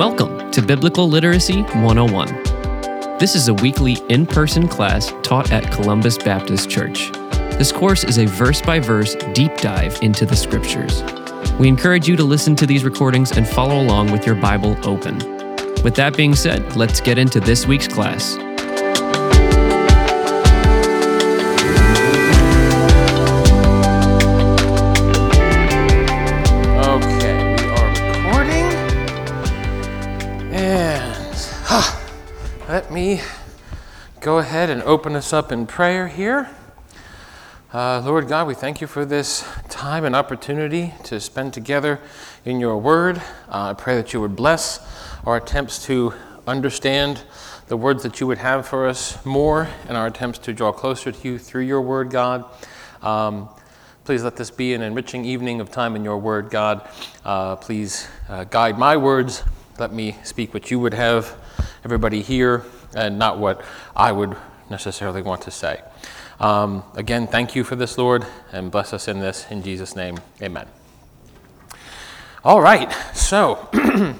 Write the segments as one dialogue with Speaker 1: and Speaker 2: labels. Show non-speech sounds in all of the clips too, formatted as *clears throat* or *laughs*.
Speaker 1: Welcome to Biblical Literacy 101. This is a weekly in person class taught at Columbus Baptist Church. This course is a verse by verse deep dive into the scriptures. We encourage you to listen to these recordings and follow along with your Bible open. With that being said, let's get into this week's class.
Speaker 2: Go ahead and open us up in prayer here. Uh, Lord God, we thank you for this time and opportunity to spend together in your word. Uh, I pray that you would bless our attempts to understand the words that you would have for us more and our attempts to draw closer to you through your word, God. Um, Please let this be an enriching evening of time in your word, God. Uh, please uh, guide my words. Let me speak what you would have everybody hear and not what I would necessarily want to say. Um, again, thank you for this, Lord, and bless us in this. In Jesus' name, amen. All right, so *clears throat*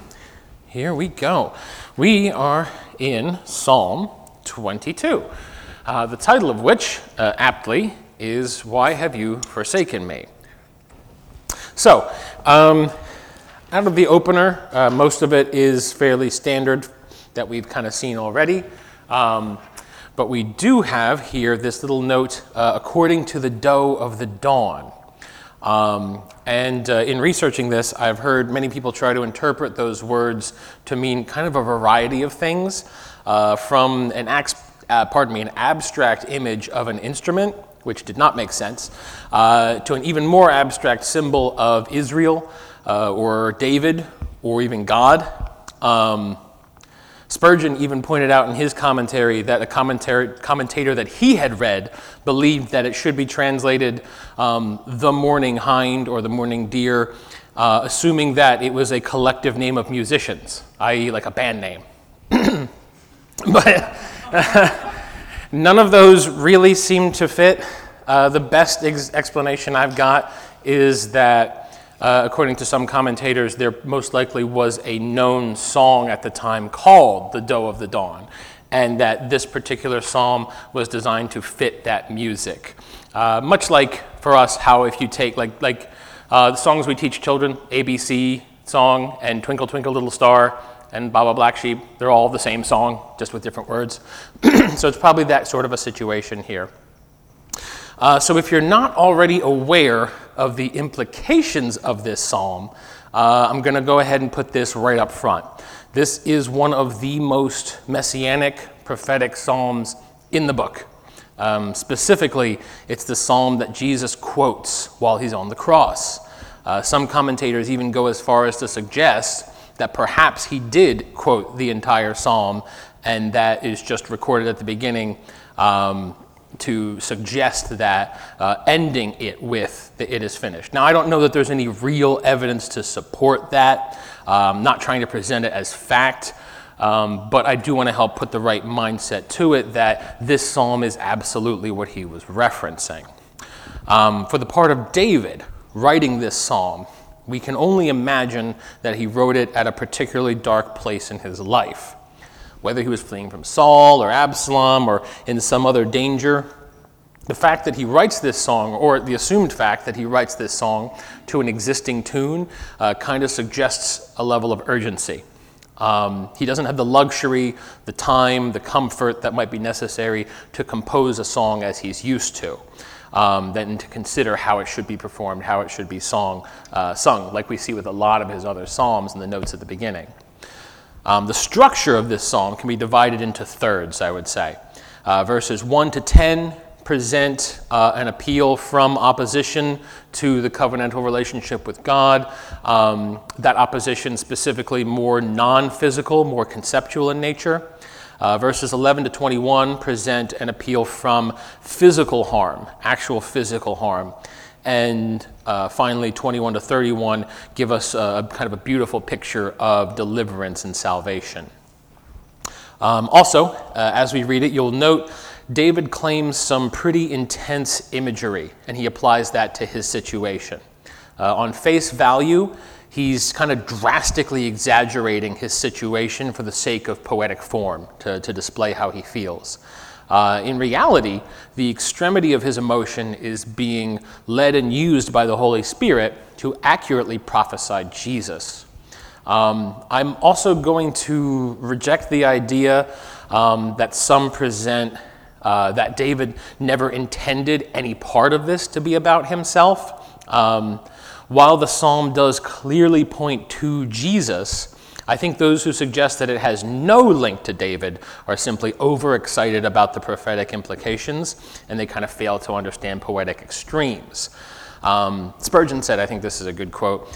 Speaker 2: here we go. We are in Psalm 22, uh, the title of which, uh, aptly, is Why Have You Forsaken Me? So, um, out of the opener, uh, most of it is fairly standard that we've kind of seen already. Um, but we do have here this little note uh, according to the doe of the dawn. Um, and uh, in researching this, I've heard many people try to interpret those words to mean kind of a variety of things, uh, from an, uh, pardon me, an abstract image of an instrument which did not make sense, uh, to an even more abstract symbol of Israel uh, or David or even God. Um, Spurgeon even pointed out in his commentary that a commentator that he had read believed that it should be translated um, the mourning hind or the mourning deer, uh, assuming that it was a collective name of musicians, i.e., like a band name. *coughs* but *laughs* None of those really seem to fit. Uh, the best ex- explanation I've got is that, uh, according to some commentators, there most likely was a known song at the time called The Doe of the Dawn, and that this particular psalm was designed to fit that music. Uh, much like for us, how if you take, like, like uh, the songs we teach children, ABC song and Twinkle Twinkle Little Star, and Baa Baa Black Sheep, they're all the same song, just with different words. *clears throat* so it's probably that sort of a situation here. Uh, so if you're not already aware of the implications of this psalm, uh, I'm going to go ahead and put this right up front. This is one of the most messianic prophetic psalms in the book. Um, specifically, it's the psalm that Jesus quotes while he's on the cross. Uh, some commentators even go as far as to suggest that perhaps he did quote the entire psalm, and that is just recorded at the beginning um, to suggest that, uh, ending it with the it is finished. Now, I don't know that there's any real evidence to support that. Um, not trying to present it as fact. Um, but I do want to help put the right mindset to it that this psalm is absolutely what he was referencing. Um, for the part of David writing this psalm, we can only imagine that he wrote it at a particularly dark place in his life. Whether he was fleeing from Saul or Absalom or in some other danger, the fact that he writes this song, or the assumed fact that he writes this song to an existing tune, uh, kind of suggests a level of urgency. Um, he doesn't have the luxury, the time, the comfort that might be necessary to compose a song as he's used to um, to consider how it should be performed, how it should be song, uh, sung, like we see with a lot of his other psalms in the notes at the beginning. Um, the structure of this psalm can be divided into thirds, I would say. Uh, verses 1 to 10 present uh, an appeal from opposition to the covenantal relationship with God. Um, that opposition specifically more non physical, more conceptual in nature. Uh, verses 11 to 21 present an appeal from physical harm, actual physical harm. And uh, finally, 21 to 31 give us a, kind of a beautiful picture of deliverance and salvation. Um, also, uh, as we read it, you'll note David claims some pretty intense imagery, and he applies that to his situation. Uh, on face value, he's kind of drastically exaggerating his situation for the sake of poetic form to, to display how he feels. Uh, in reality, the extremity of his emotion is being led and used by the Holy Spirit to accurately prophesy Jesus. Um, I'm also going to reject the idea um, that some present uh, that David never intended any part of this to be about himself. Um, while the psalm does clearly point to Jesus, I think those who suggest that it has no link to David are simply overexcited about the prophetic implications and they kind of fail to understand poetic extremes. Um, Spurgeon said, I think this is a good quote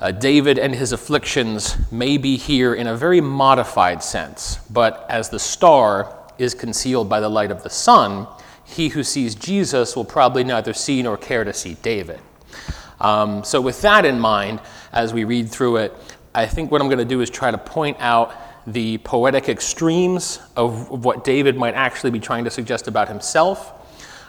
Speaker 2: uh, David and his afflictions may be here in a very modified sense, but as the star is concealed by the light of the sun, he who sees Jesus will probably neither see nor care to see David. Um, so, with that in mind, as we read through it, I think what I'm going to do is try to point out the poetic extremes of, of what David might actually be trying to suggest about himself.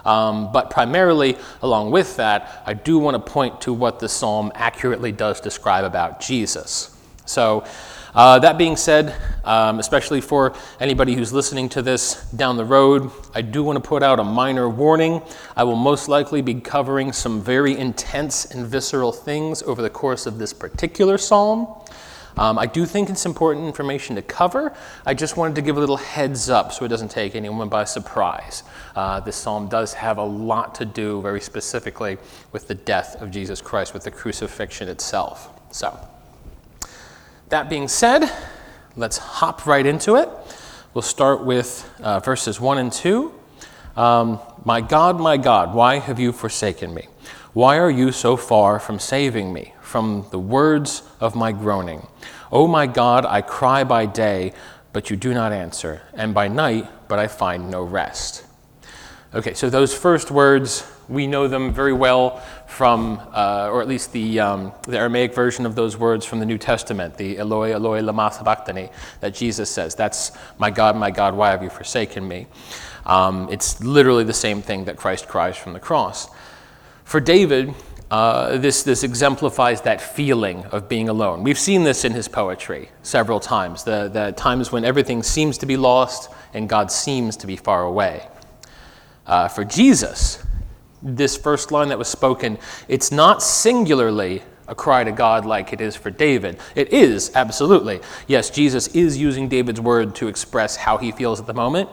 Speaker 2: Um, but primarily, along with that, I do want to point to what the psalm accurately does describe about Jesus. So, uh, that being said, um, especially for anybody who's listening to this down the road, I do want to put out a minor warning. I will most likely be covering some very intense and visceral things over the course of this particular psalm. Um, I do think it's important information to cover. I just wanted to give a little heads up so it doesn't take anyone by surprise. Uh, this psalm does have a lot to do, very specifically, with the death of Jesus Christ, with the crucifixion itself. So, that being said, let's hop right into it. We'll start with uh, verses 1 and 2. Um, my God, my God, why have you forsaken me? Why are you so far from saving me, from the words of my groaning? O oh my God, I cry by day, but you do not answer, and by night, but I find no rest. Okay, so those first words, we know them very well from, uh, or at least the, um, the Aramaic version of those words from the New Testament, the Eloi, Eloi, lama sabachthani, that Jesus says. That's, my God, my God, why have you forsaken me? Um, it's literally the same thing that Christ cries from the cross. For David, uh, this, this exemplifies that feeling of being alone. We've seen this in his poetry several times, the, the times when everything seems to be lost and God seems to be far away. Uh, for Jesus, this first line that was spoken, it's not singularly a cry to God like it is for David. It is, absolutely. Yes, Jesus is using David's word to express how he feels at the moment,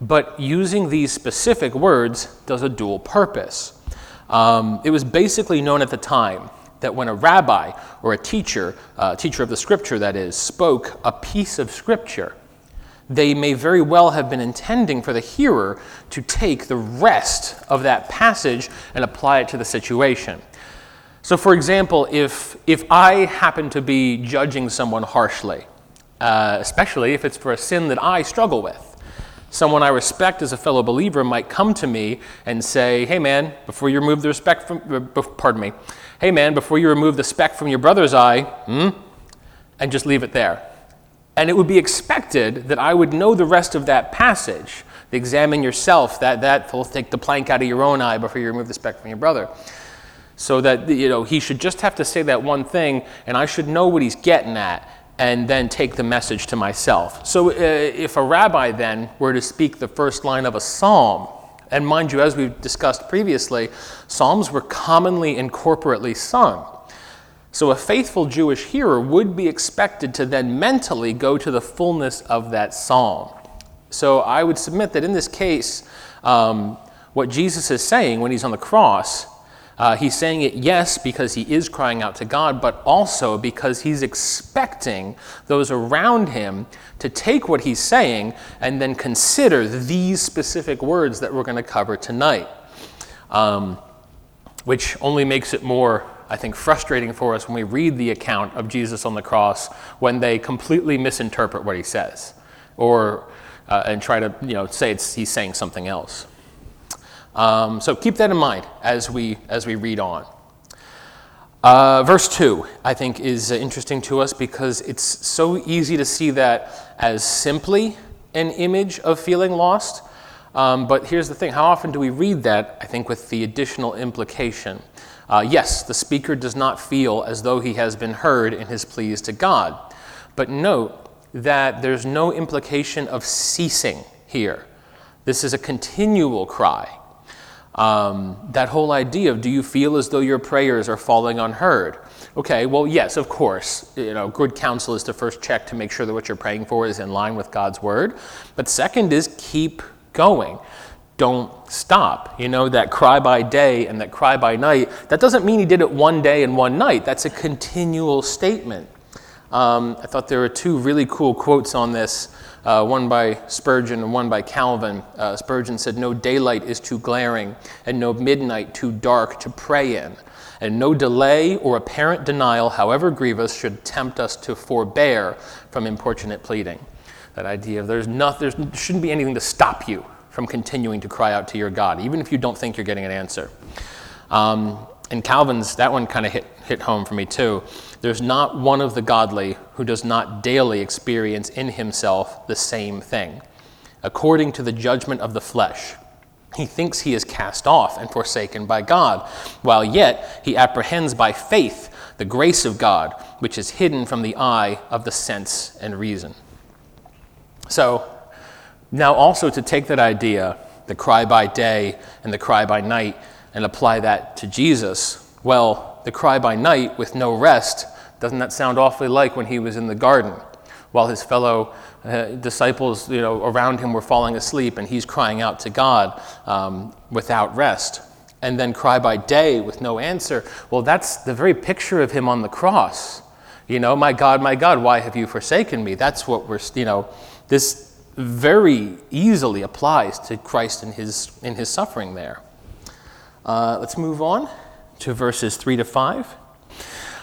Speaker 2: but using these specific words does a dual purpose. Um, it was basically known at the time that when a rabbi or a teacher, uh, teacher of the scripture that is, spoke a piece of scripture, they may very well have been intending for the hearer to take the rest of that passage and apply it to the situation. So, for example, if, if I happen to be judging someone harshly, uh, especially if it's for a sin that I struggle with, someone I respect as a fellow believer might come to me and say, "Hey, man, before you remove the respect from, uh, pardon me, hey, man, before you remove the speck from your brother's eye, hmm, and just leave it there." And it would be expected that I would know the rest of that passage. Examine yourself, that, that will take the plank out of your own eye before you remove the speck from your brother. So that, you know, he should just have to say that one thing, and I should know what he's getting at, and then take the message to myself. So uh, if a rabbi then were to speak the first line of a psalm, and mind you, as we've discussed previously, psalms were commonly and corporately sung. So a faithful Jewish hearer would be expected to then mentally go to the fullness of that psalm. So I would submit that in this case, um, what Jesus is saying when he's on the cross, uh, he's saying it, yes, because he is crying out to God, but also because he's expecting those around him to take what he's saying and then consider these specific words that we're going to cover tonight, um, which only makes it more I think, frustrating for us when we read the account of Jesus on the cross when they completely misinterpret what he says or uh, and try to you know, say it's he's saying something else. Um, so keep that in mind as we, as we read on. Uh, verse 2, I think, is uh, interesting to us because it's so easy to see that as simply an image of feeling lost. Um, but here's the thing how often do we read that, I think, with the additional implication Uh, yes, the speaker does not feel as though he has been heard in his pleas to God. But note that there's no implication of ceasing here. This is a continual cry. Um, that whole idea of do you feel as though your prayers are falling unheard? Okay, well, yes, of course. You know, good counsel is to first check to make sure that what you're praying for is in line with God's word. But second is keep going. Don't stop. You know, that cry by day and that cry by night, that doesn't mean he did it one day and one night. That's a continual statement. Um, I thought there were two really cool quotes on this uh, one by Spurgeon and one by Calvin. Uh, Spurgeon said, No daylight is too glaring, and no midnight too dark to pray in. And no delay or apparent denial, however grievous, should tempt us to forbear from importunate pleading. That idea of there's not, there shouldn't be anything to stop you from continuing to cry out to your God, even if you don't think you're getting an answer. Um, and Calvin's, that one kind of hit, hit home for me too. There's not one of the godly who does not daily experience in himself the same thing. According to the judgment of the flesh, he thinks he is cast off and forsaken by God, while yet he apprehends by faith the grace of God, which is hidden from the eye of the sense and reason. So, now also to take that idea, the cry by day and the cry by night, and apply that to Jesus, well, the cry by night with no rest, doesn't that sound awfully like when he was in the garden? While his fellow uh, disciples you know, around him were falling asleep and he's crying out to God um, without rest. And then cry by day with no answer. Well, that's the very picture of him on the cross. You know, my God, my God, why have you forsaken me? That's what we're, you know, this very easily applies to Christ in his, in his suffering there. Uh, let's move on to verses 3 to 5.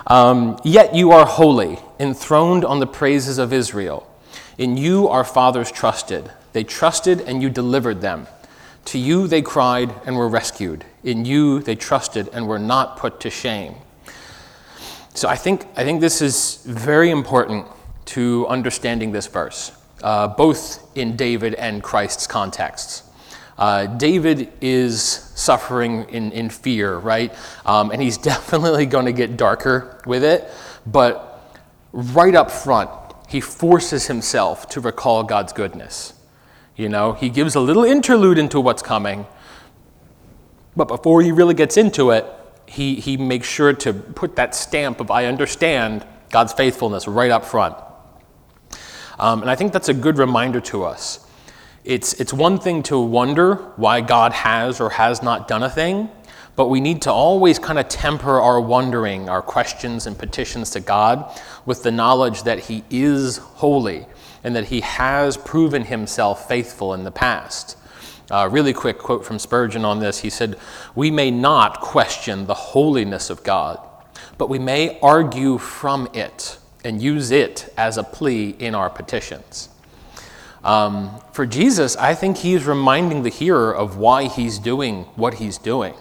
Speaker 2: Um, Yet you are holy, enthroned on the praises of Israel. In you our fathers trusted. They trusted and you delivered them. To you they cried and were rescued. In you they trusted and were not put to shame. So I think, I think this is very important to understanding this verse, uh, both in David and Christ's contexts. Uh, David is suffering in, in fear, right? Um, and he's *laughs* definitely going to get darker with it. But right up front, he forces himself to recall God's goodness. You know, he gives a little interlude into what's coming. But before he really gets into it, he, he makes sure to put that stamp of I understand God's faithfulness right up front. Um, and I think that's a good reminder to us it's, it's one thing to wonder why God has or has not done a thing, but we need to always kind of temper our wondering, our questions and petitions to God with the knowledge that He is holy and that He has proven Himself faithful in the past. Uh, really quick quote from Spurgeon on this. He said, We may not question the holiness of God, but we may argue from it and use it as a plea in our petitions. Um, for Jesus, I think he's reminding the hearer of why he's doing what he's doing.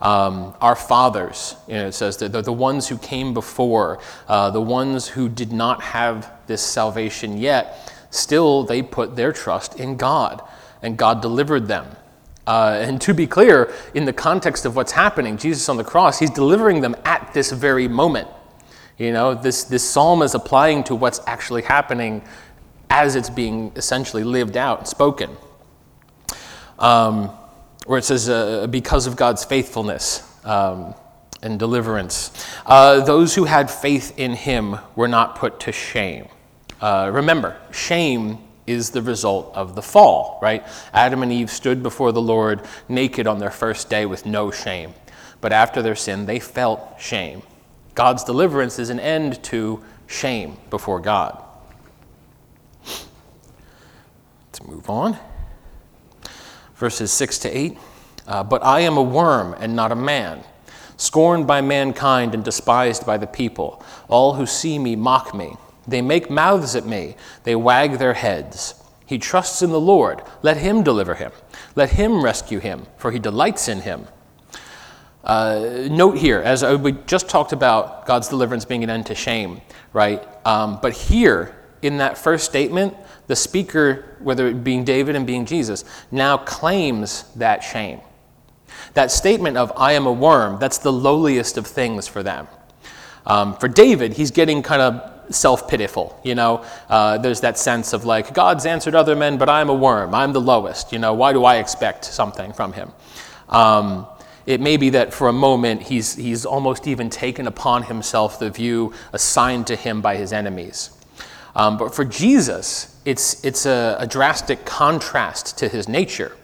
Speaker 2: Um, our fathers, you know, it says that they're the ones who came before, uh, the ones who did not have this salvation yet, still they put their trust in God, and God delivered them. Uh, and to be clear, in the context of what's happening, Jesus on the cross, he's delivering them at this very moment. You know, this, this psalm is applying to what's actually happening as it's being essentially lived out and spoken. Um, where it says, uh, because of God's faithfulness um, and deliverance, uh, those who had faith in him were not put to shame. Uh, remember, shame is the result of the fall, right? Adam and Eve stood before the Lord naked on their first day with no shame. But after their sin, they felt shame. God's deliverance is an end to shame before God. Let's move on. Verses 6 to 8. Uh, but I am a worm and not a man, scorned by mankind and despised by the people. All who see me mock me. They make mouths at me, they wag their heads. He trusts in the Lord. Let him deliver him. Let him rescue him, for he delights in him. Uh, note here, as we just talked about God's deliverance being an end to shame, right? Um, but here, in that first statement, the speaker, whether it being David and being Jesus, now claims that shame. That statement of, I am a worm, that's the lowliest of things for them. Um, for David, he's getting kind of self pitiful. You know, uh, there's that sense of like, God's answered other men, but I'm a worm. I'm the lowest. You know, why do I expect something from him? Um, it may be that for a moment he's, he's almost even taken upon himself the view assigned to him by his enemies. Um, but for Jesus, it's, it's a, a drastic contrast to his nature.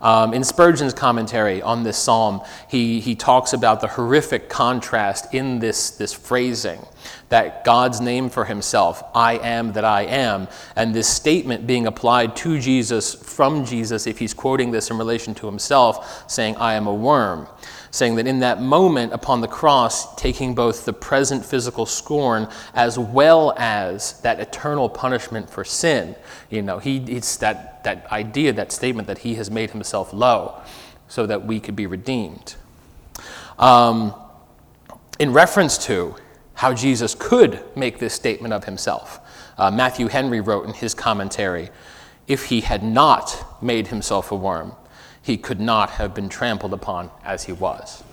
Speaker 2: Um, in Spurgeon's commentary on this psalm, he, he talks about the horrific contrast in this, this phrasing that God's name for himself, I am that I am, and this statement being applied to Jesus from Jesus, if he's quoting this in relation to himself, saying, I am a worm saying that in that moment upon the cross, taking both the present physical scorn as well as that eternal punishment for sin, you know, he, it's that, that idea, that statement that he has made himself low so that we could be redeemed. Um, in reference to how Jesus could make this statement of himself, uh, Matthew Henry wrote in his commentary, if he had not made himself a worm, he could not have been trampled upon as he was.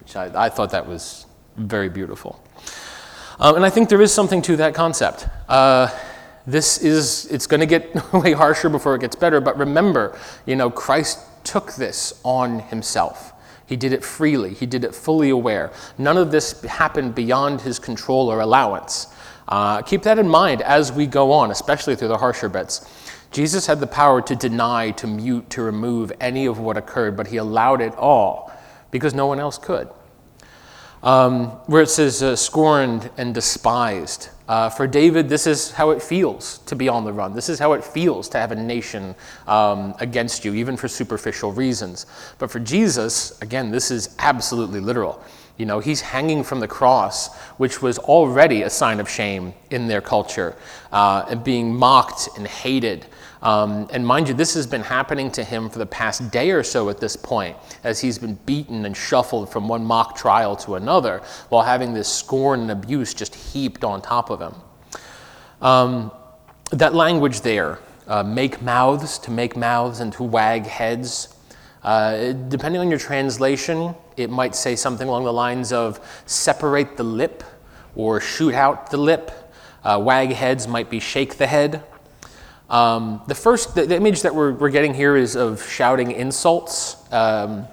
Speaker 2: Which I, I thought that was very beautiful. Um, and I think there is something to that concept. Uh, this is, it's going to get *laughs* way harsher before it gets better, but remember, you know, Christ took this on himself. He did it freely, he did it fully aware. None of this happened beyond his control or allowance. Uh, keep that in mind as we go on, especially through the harsher bits. Jesus had the power to deny, to mute, to remove any of what occurred, but he allowed it all because no one else could. Um, where it says uh, scorned and despised. Uh, for David, this is how it feels to be on the run. This is how it feels to have a nation um, against you, even for superficial reasons. But for Jesus, again, this is absolutely literal. You know, he's hanging from the cross, which was already a sign of shame in their culture, uh, and being mocked and hated. Um, and mind you, this has been happening to him for the past day or so at this point, as he's been beaten and shuffled from one mock trial to another, while having this scorn and abuse just heaped on top of him. Um, that language there, uh, make mouths, to make mouths and to wag heads, uh, depending on your translation, it might say something along the lines of separate the lip or shoot out the lip. Uh, wag heads might be shake the head. Um, the first, the, the, image that we're, we're getting here is of shouting insults. Um,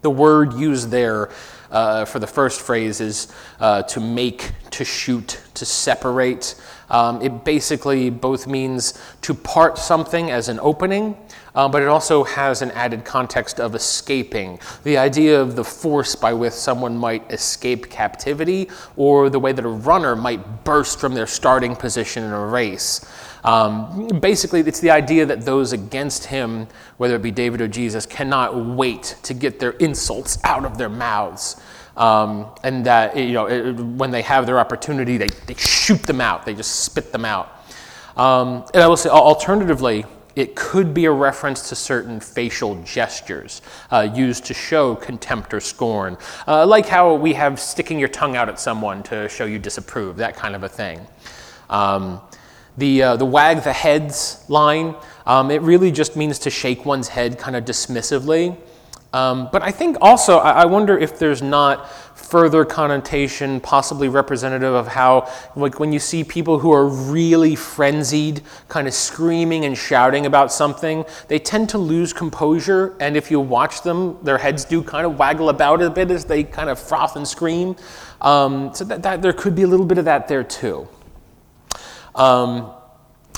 Speaker 2: the word used there uh, for the first phrase is uh, to make, to shoot, to separate. Um, it basically both means to part something as an opening, uh, but it also has an added context of escaping. The idea of the force by which someone might escape captivity, or the way that a runner might burst from their starting position in a race. Um, basically, it's the idea that those against him, whether it be David or Jesus, cannot wait to get their insults out of their mouths. Um, and that, you know, it, when they have their opportunity, they, they shoot them out, they just spit them out. Um, and I will say, alternatively, it could be a reference to certain facial gestures uh, used to show contempt or scorn, uh, like how we have sticking your tongue out at someone to show you disapprove, that kind of a thing. Um, the, uh, the wag the heads line, um, it really just means to shake one's head kind of dismissively. Um, but I think also, I, I wonder if there's not further connotation, possibly representative of how, like, when you see people who are really frenzied, kind of screaming and shouting about something, they tend to lose composure. And if you watch them, their heads do kind of waggle about a bit as they kind of froth and scream. Um, so that, that there could be a little bit of that there too. Um,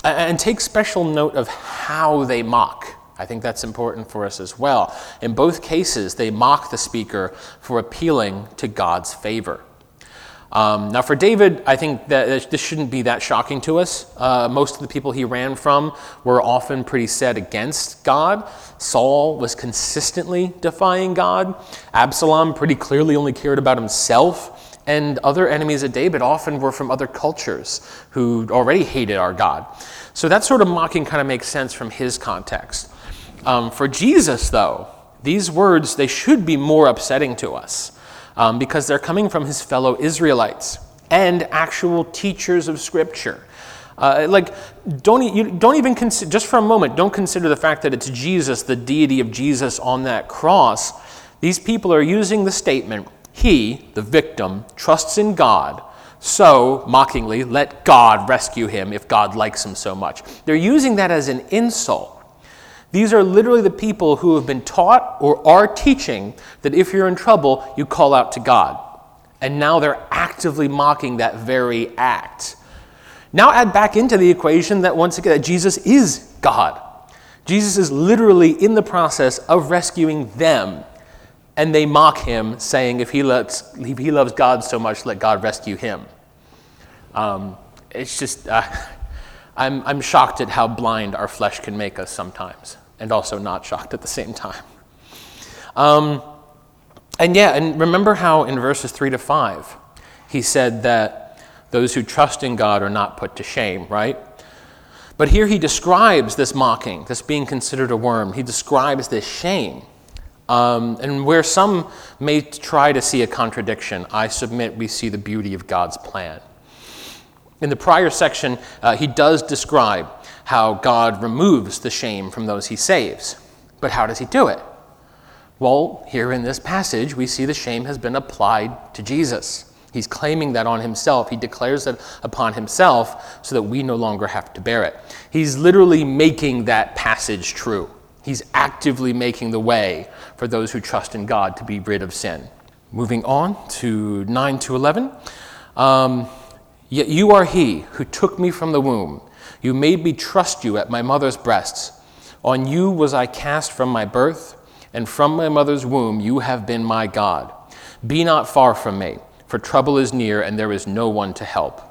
Speaker 2: and take special note of how they mock. I think that's important for us as well. In both cases, they mock the speaker for appealing to God's favor. Um, now, for David, I think that this shouldn't be that shocking to us. Uh, most of the people he ran from were often pretty set against God. Saul was consistently defying God. Absalom pretty clearly only cared about himself. And other enemies of David often were from other cultures who already hated our God. So that sort of mocking kind of makes sense from his context. Um, for Jesus, though, these words, they should be more upsetting to us um, because they're coming from his fellow Israelites and actual teachers of Scripture. Uh, like, don't, you don't even consider, just for a moment, don't consider the fact that it's Jesus, the deity of Jesus on that cross These people are using the statement, he, the victim, trusts in God, so, mockingly, let God rescue him if God likes him so much. They're using that as an insult. These are literally the people who have been taught or are teaching that if you're in trouble, you call out to God. And now they're actively mocking that very act. Now add back into the equation that once again, that Jesus is God. Jesus is literally in the process of rescuing them. And they mock him, saying, if he loves, if he loves God so much, let God rescue him. Um, it's just, uh, *laughs* I'm, I'm shocked at how blind our flesh can make us sometimes, and also not shocked at the same time. Um, and yeah, and remember how in verses 3 to 5, he said that those who trust in God are not put to shame, right? But here he describes this mocking, this being considered a worm. He describes this shame. Um, and where some may try to see a contradiction, I submit we see the beauty of God's plan. In the prior section, uh, he does describe how God removes the shame from those he saves. But how does he do it? Well, here in this passage, we see the shame has been applied to Jesus. He's claiming that on himself. He declares it upon himself so that we no longer have to bear it. He's literally making that passage true. He's actively making the way for those who trust in God to be rid of sin. Moving on to 9 to 11. Um, Yet you are he who took me from the womb. You made me trust you at my mother's breasts. On you was I cast from my birth, and from my mother's womb you have been my God. Be not far from me for trouble is near and there is no one to help.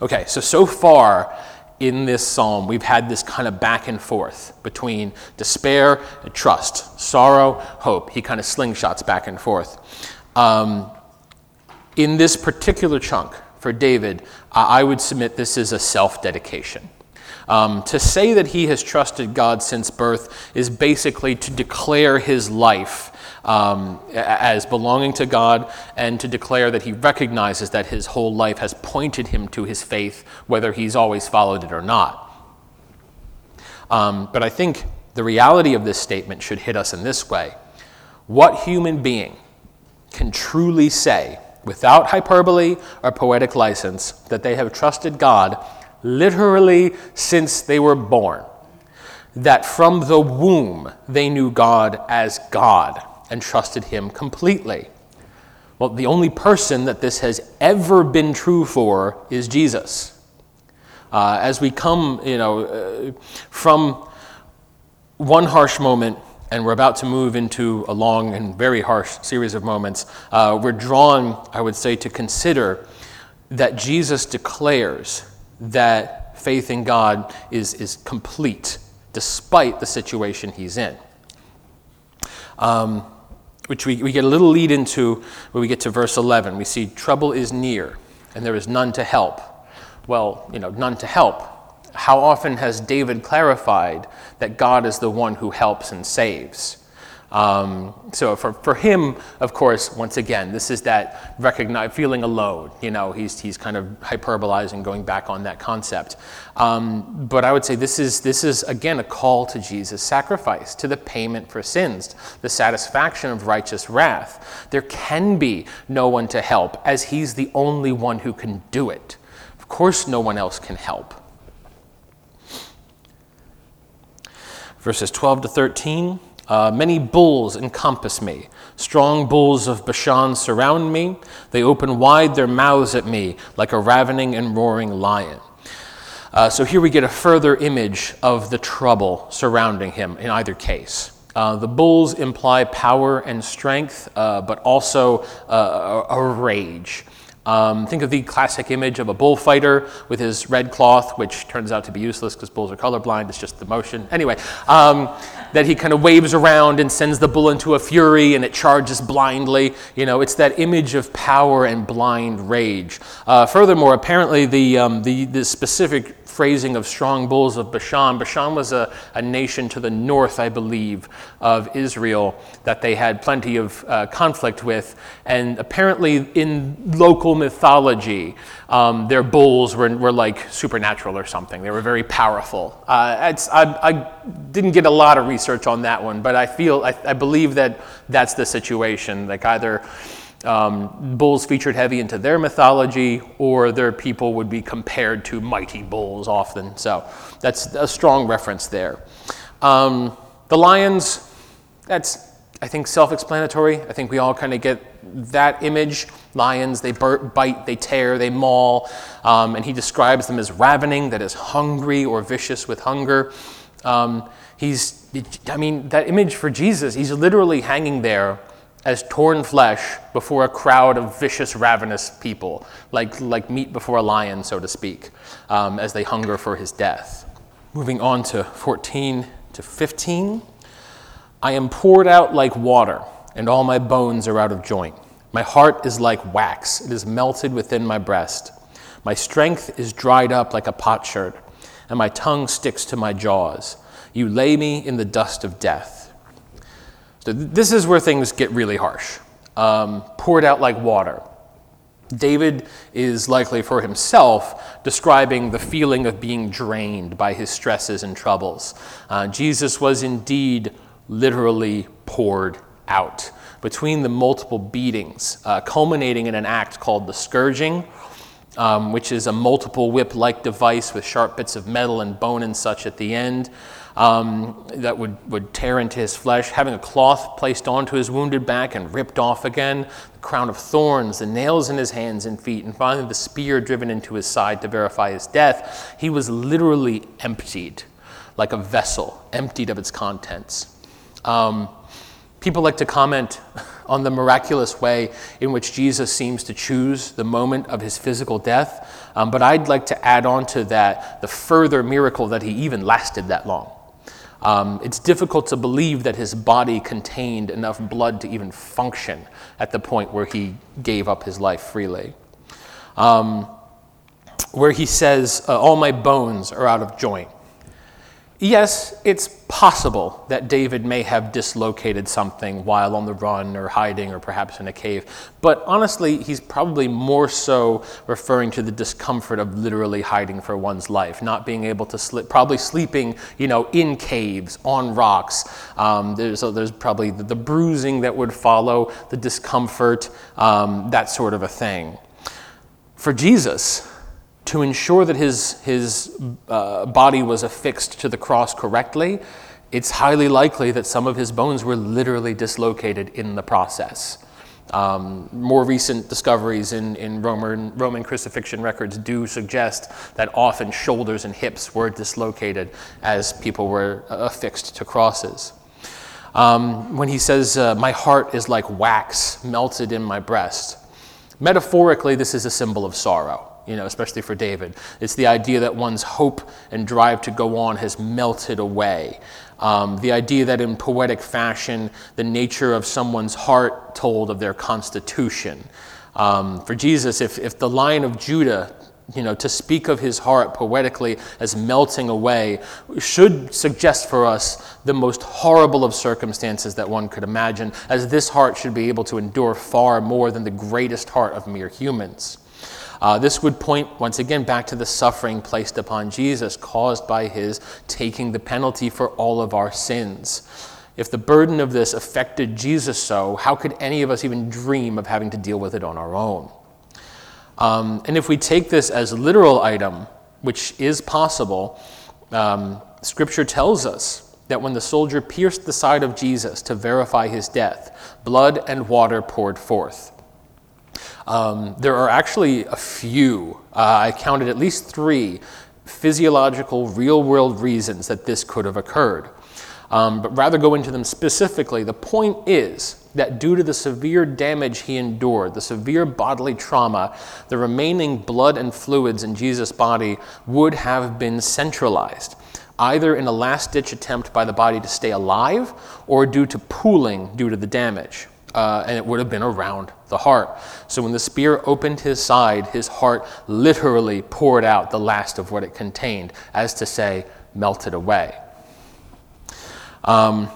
Speaker 2: Okay, so so far in this psalm, we've had this kind of back and forth between despair and trust, sorrow, hope. He kind of slingshots back and forth. Um, in this particular chunk for David, I would submit this is a self dedication. Um, to say that he has trusted God since birth is basically to declare his life um, as belonging to God and to declare that he recognizes that his whole life has pointed him to his faith, whether he's always followed it or not. Um, but I think the reality of this statement should hit us in this way What human being can truly say, without hyperbole or poetic license, that they have trusted God literally since they were born? That from the womb they knew God as God and trusted him completely. Well, the only person that this has ever been true for is Jesus. Uh, as we come, you know, uh, from one harsh moment and we're about to move into a long and very harsh series of moments, uh, we're drawn, I would say, to consider that Jesus declares that faith in God is, is complete despite the situation he's in. Um, which we, we get a little lead into when we get to verse 11. We see trouble is near and there is none to help. Well, you know, none to help. How often has David clarified that God is the one who helps and saves? Um, so for, for him, of course, once again, this is that recognize, feeling alone. You know, he's, he's kind of hyperbolizing, going back on that concept. Um, but I would say this is, this is, again, a call to Jesus' sacrifice, to the payment for sins, the satisfaction of righteous wrath. There can be no one to help, as he's the only one who can do it. Of course, no one else can help. Verses 12 to 13. Uh, many bulls encompass me. Strong bulls of Bashan surround me. They open wide their mouths at me like a ravening and roaring lion. Uh, so here we get a further image of the trouble surrounding him in either case. Uh, the bulls imply power and strength, uh, but also uh, a, a rage. Um, think of the classic image of a bullfighter with his red cloth, which turns out to be useless because bulls are colorblind. It's just the motion. Anyway, um, that he kind of waves around and sends the bull into a fury and it charges blindly. You know, it's that image of power and blind rage. Uh, furthermore, apparently the, um, the, the specific phrasing of strong bulls of Bashan. Bashan was a, a nation to the north, I believe, of Israel that they had plenty of uh, conflict with. And apparently, in local mythology, um, their bulls were, were like supernatural or something. They were very powerful. Uh, I, I, didn't get a lot of research on that one, but I feel, I, I believe that that's the situation. Like either um, bulls featured heavy into their mythology, or their people would be compared to mighty bulls often. So that's a strong reference there. Um, the lions, that's, I think, self explanatory. I think we all kind of get that image. Lions, they bite, they tear, they maul, um, and he describes them as ravening, that is, hungry or vicious with hunger. Um, he's, I mean, that image for Jesus, he's literally hanging there as torn flesh before a crowd of vicious, ravenous people, like, like meat before a lion, so to speak, um, as they hunger for his death. Moving on to 14 to 15. I am poured out like water, and all my bones are out of joint. My heart is like wax, it is melted within my breast. My strength is dried up like a potsherd, and my tongue sticks to my jaws. You lay me in the dust of death. So this is where things get really harsh. Um, poured out like water. David is likely for himself describing the feeling of being drained by his stresses and troubles. Uh, Jesus was indeed literally poured out between the multiple beatings, uh, culminating in an act called the scourging, um, which is a multiple whip like device with sharp bits of metal and bone and such at the end um, that would, would tear into his flesh, having a cloth placed onto his wounded back and ripped off again, the crown of thorns, the nails in his hands and feet, and finally the spear driven into his side to verify his death. He was literally emptied, like a vessel, emptied of its contents. Um, people like to comment *laughs* on the miraculous way in which Jesus seems to choose the moment of his physical death. Um, but I'd like to add on to that the further miracle that he even lasted that long. Um, it's difficult to believe that his body contained enough blood to even function at the point where he gave up his life freely. Um, where he says, uh, All my bones are out of joint. Yes, it's possible that David may have dislocated something while on the run or hiding or perhaps in a cave, but honestly, he's probably more so referring to the discomfort of literally hiding for one's life, not being able to sleep, probably sleeping, you know, in caves, on rocks. Um, there's, so there's probably the, the, bruising that would follow, the discomfort, um, that sort of a thing. For Jesus, to ensure that his, his uh, body was affixed to the cross correctly, it's highly likely that some of his bones were literally dislocated in the process. Um, more recent discoveries in, in Roman, Roman crucifixion records do suggest that often shoulders and hips were dislocated as people were uh, affixed to crosses. Um, when he says, uh, My heart is like wax melted in my breast, metaphorically, this is a symbol of sorrow you know, especially for David. It's the idea that one's hope and drive to go on has melted away. Um, the idea that in poetic fashion, the nature of someone's heart told of their constitution. Um, for Jesus, if, if the Lion of Judah you know, to speak of his heart poetically as melting away should suggest for us the most horrible of circumstances that one could imagine, as this heart should be able to endure far more than the greatest heart of mere humans. Uh, this would point once again back to the suffering placed upon Jesus, caused by his taking the penalty for all of our sins. If the burden of this affected Jesus so, how could any of us even dream of having to deal with it on our own? Um, and if we take this as a literal item, which is possible, um, Scripture tells us that when the soldier pierced the side of Jesus to verify his death, blood and water poured forth. Um, there are actually a few, uh, I counted at least three physiological, real world reasons that this could have occurred. Um, but rather go into them specifically, the point is that due to the severe damage he endured, the severe bodily trauma, the remaining blood and fluids in Jesus' body would have been centralized, either in a last ditch attempt by the body to stay alive or due to pooling due to the damage. Uh, and it would have been around the heart. So when the spear opened his side, his heart literally poured out the last of what it contained, as to say, melted away. Um,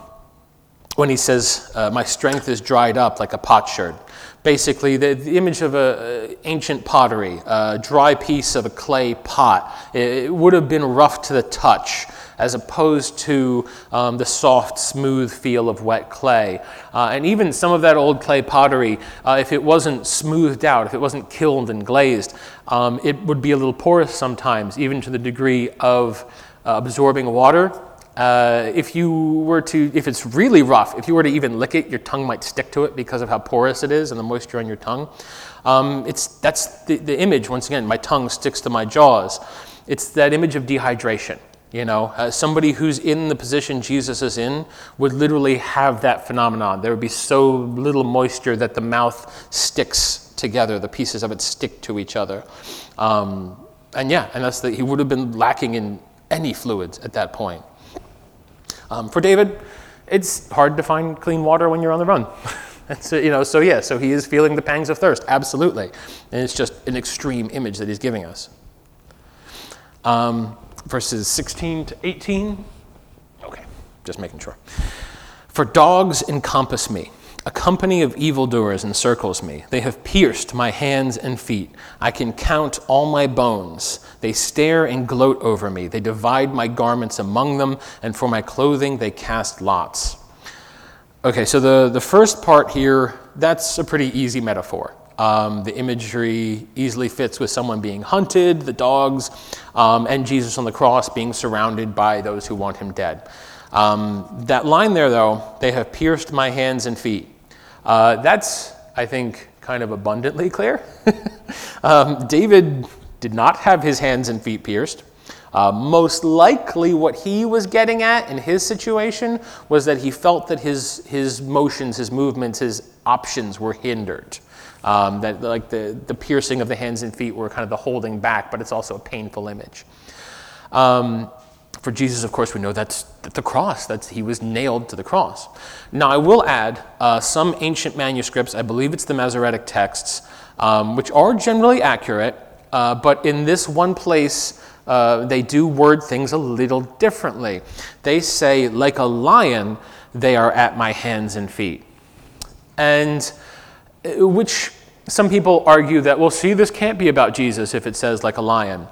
Speaker 2: when he says, uh, My strength is dried up like a potsherd, basically the, the image of a, ancient pottery, a dry piece of a clay pot. It, it would have been rough to the touch as opposed to um, the soft, smooth feel of wet clay. Uh, and even some of that old clay pottery, uh, if it wasn't smoothed out, if it wasn't kilned and glazed, um, it would be a little porous sometimes, even to the degree of uh, absorbing water. Uh, if you were to, if it's really rough, if you were to even lick it, your tongue might stick to it because of how porous it is and the moisture on your tongue. Um, it's, that's the, the image, once again, my tongue sticks to my jaws. It's that image of dehydration. You know, uh, somebody who's in the position Jesus is in would literally have that phenomenon. There would be so little moisture that the mouth sticks together, the pieces of it stick to each other. Um, and yeah, and that's that he would have been lacking in any fluids at that point. Um, for David, it's hard to find clean water when you're on the run. *laughs* so, you know, so yeah, so he is feeling the pangs of thirst, absolutely. And it's just an extreme image that he's giving us. Um, verses 16 to 18. Okay, just making sure. For dogs encompass me. A company of evildoers encircles me. They have pierced my hands and feet. I can count all my bones. They stare and gloat over me. They divide my garments among them, and for my clothing they cast lots. Okay, so the, the first part here, that's a pretty easy metaphor. Um, the imagery easily fits with someone being hunted, the dogs, um, and Jesus on the cross being surrounded by those who want him dead. Um, that line there, though, they have pierced my hands and feet. Uh, that's, I think, kind of abundantly clear. *laughs* Um, David did not have his hands and feet pierced. Uh, most likely, what he was getting at in his situation was that he felt that his, his motions, his movements, his options were hindered. Um, that like the, the piercing of the hands and feet were kind of the holding back, but it's also a painful image. Um, for Jesus, of course, we know that's the cross. That's he was nailed to the cross. Now, I will add uh, some ancient manuscripts. I believe it's the Masoretic texts, um, which are generally accurate, uh, but in this one place, uh, they do word things a little differently. They say, "Like a lion, they are at my hands and feet," and which some people argue that, well, see, this can't be about Jesus if it says like a lion.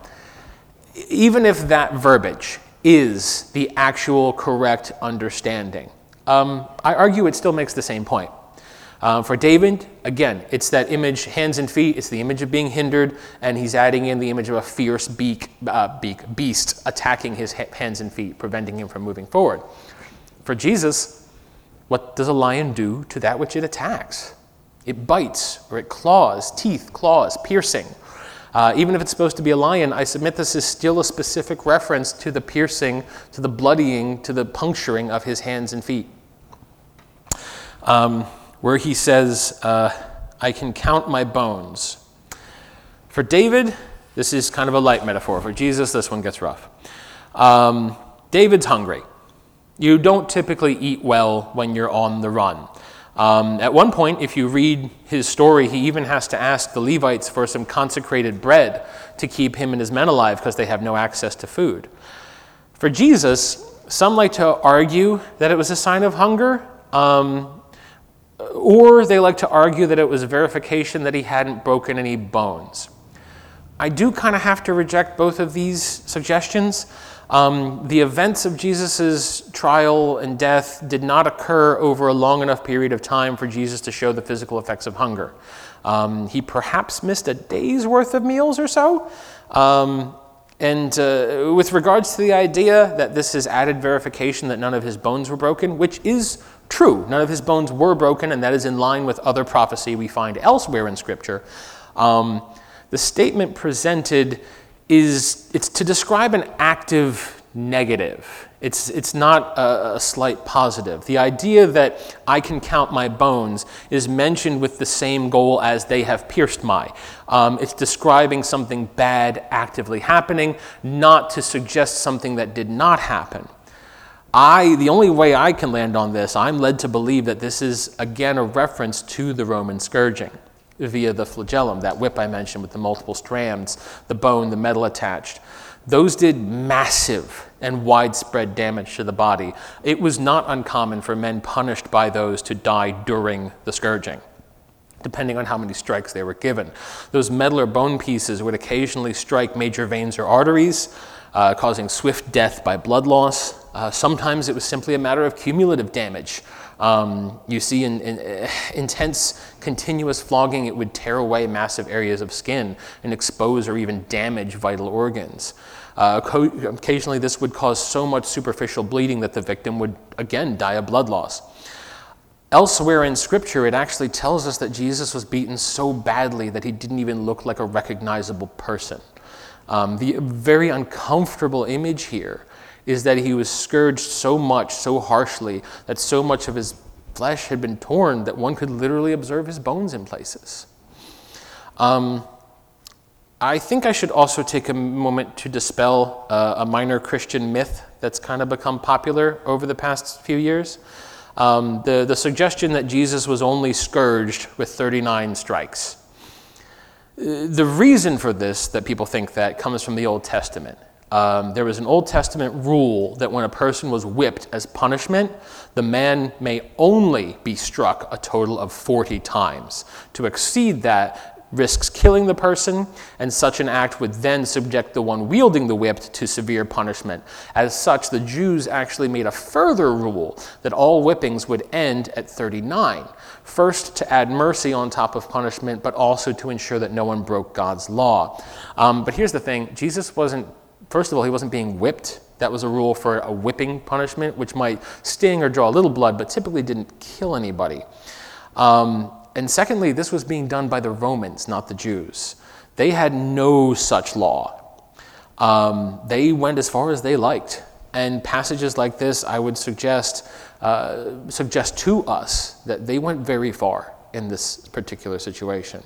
Speaker 2: Even if that verbiage is the actual correct understanding, um, I argue it still makes the same point. Uh, for David, again, it's that image, hands and feet, it's the image of being hindered, and he's adding in the image of a fierce beak, uh, beak beast attacking his hands and feet, preventing him from moving forward. For Jesus, what does a lion do to that which it attacks? It bites or it claws, teeth, claws, piercing. Uh, even if it's supposed to be a lion, I submit this is still a specific reference to the piercing, to the bloodying, to the puncturing of his hands and feet. Um, where he says, uh, I can count my bones. For David, this is kind of a light metaphor. For Jesus, this one gets rough. Um, David's hungry. You don't typically eat well when you're on the run. Um, at one point, if you read his story, he even has to ask the Levites for some consecrated bread to keep him and his men alive because they have no access to food. For Jesus, some like to argue that it was a sign of hunger, um, or they like to argue that it was verification that he hadn't broken any bones. I do kind of have to reject both of these suggestions. Um, the events of Jesus' trial and death did not occur over a long enough period of time for Jesus to show the physical effects of hunger. Um, he perhaps missed a day's worth of meals or so. Um, and uh, with regards to the idea that this is added verification that none of his bones were broken, which is true, none of his bones were broken, and that is in line with other prophecy we find elsewhere in Scripture. Um, the statement presented is it's to describe an active negative. It's, it's not a, a, slight positive. The idea that I can count my bones is mentioned with the same goal as they have pierced my. Um, it's describing something bad actively happening, not to suggest something that did not happen. I, the only way I can land on this, I'm led to believe that this is again a reference to the Roman scourging via the flagellum, that whip I mentioned with the multiple strands, the bone, the metal attached. Those did massive and widespread damage to the body. It was not uncommon for men punished by those to die during the scourging depending on how many strikes they were given. Those metal or bone pieces would occasionally strike major veins or arteries, uh, causing swift death by blood loss. Uh, sometimes it was simply a matter of cumulative damage. Um, you see, in, in uh, intense, continuous flogging, it would tear away massive areas of skin and expose or even damage vital organs. Uh, occasionally, this would cause so much superficial bleeding that the victim would again die of blood loss. Elsewhere in Scripture, it actually tells us that Jesus was beaten so badly that he didn't even look like a recognizable person. Um, the very uncomfortable image here is that he was scourged so much, so harshly, that so much of his flesh had been torn that one could literally observe his bones in places. Um, I think I should also take a moment to dispel uh, a minor Christian myth that's kind of become popular over the past few years. Um, the, the suggestion that Jesus was only scourged with 39 strikes. The reason for this, that people think that, comes from the Old Testament. Um, there was an Old Testament rule that when a person was whipped as punishment, the man may only be struck a total of 40 times. To exceed that, risks killing the person, and such an act would then subject the one wielding the whip to severe punishment. As such, the Jews actually made a further rule that all whippings would end at 39. First, to add mercy on top of punishment, but also to ensure that no one broke God's law. Um, but here's the thing Jesus wasn't, first of all, he wasn't being whipped. That was a rule for a whipping punishment, which might sting or draw a little blood, but typically didn't kill anybody. Um, and secondly, this was being done by the Romans, not the Jews. They had no such law. Um, they went as far as they liked. And passages like this, I would suggest, uh, suggest to us that they went very far in this particular situation.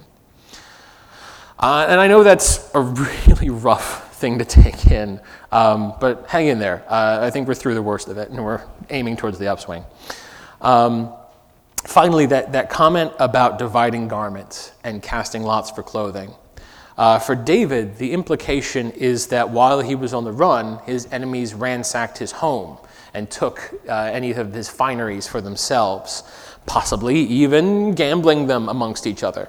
Speaker 2: Uh, and I know that's a *laughs* really rough thing to take in, um, but hang in there. Uh, I think we're through the worst of it and we're aiming towards the upswing. Um, finally, that, that comment about dividing garments and casting lots for clothing. Uh, for David, the implication is that while he was on the run, his enemies ransacked his home and took uh, any of his fineries for themselves, possibly even gambling them amongst each other.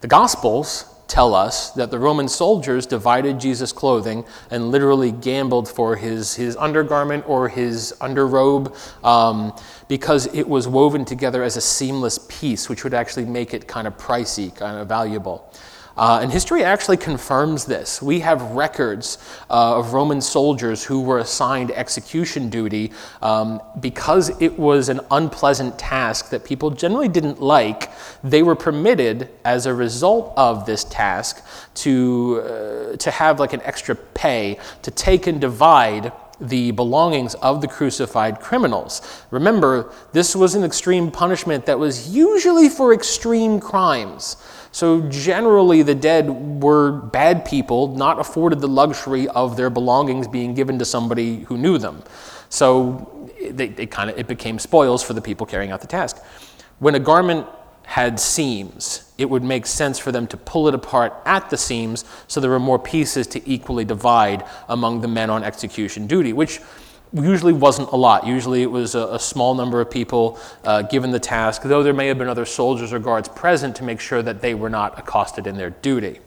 Speaker 2: The Gospels tell us that the Roman soldiers divided Jesus' clothing and literally gambled for his, his undergarment or his underrobe um, because it was woven together as a seamless piece, which would actually make it kind of pricey, kind of valuable. Uh, and history actually confirms this. We have records uh, of Roman soldiers who were assigned execution duty um, because it was an unpleasant task that people generally didn't like. They were permitted, as a result of this task, to, uh, to have like an extra pay to take and divide the belongings of the crucified criminals. Remember, this was an extreme punishment that was usually for extreme crimes. So, generally, the dead were bad people, not afforded the luxury of their belongings being given to somebody who knew them. So, they kind of, it became spoils for the people carrying out the task. When a garment had seams, it would make sense for them to pull it apart at the seams so there were more pieces to equally divide among the men on execution duty, which usually wasn't a lot. Usually it was a, a small number of people uh, given the task, though there may have been other soldiers or guards present to make sure that they were not accosted in their duty.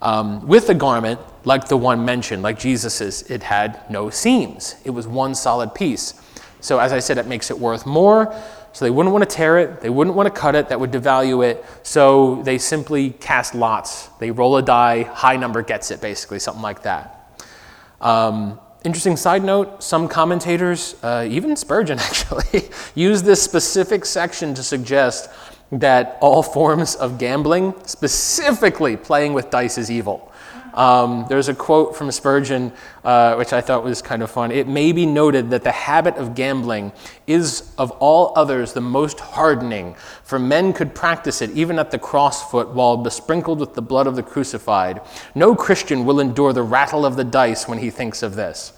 Speaker 2: Um, with a garment like the one mentioned, like Jesus's, it had no seams. It was one solid piece. So, as I said, it makes it worth more. So, they wouldn't want to tear it, they wouldn't want to cut it, that would devalue it. So, they simply cast lots. They roll a die, high number gets it, basically, something like that. Um, Interesting side note some commentators, uh, even Spurgeon *laughs* actually, use this specific section to suggest that all forms of gambling, specifically playing with dice, is evil. Um, there's a quote from Spurgeon, uh, which I thought was kind of fun. It may be noted that the habit of gambling is, of all others, the most hardening, for men could practice it even at the crossfoot while besprinkled with the blood of the crucified. No Christian will endure the rattle of the dice when he thinks of this.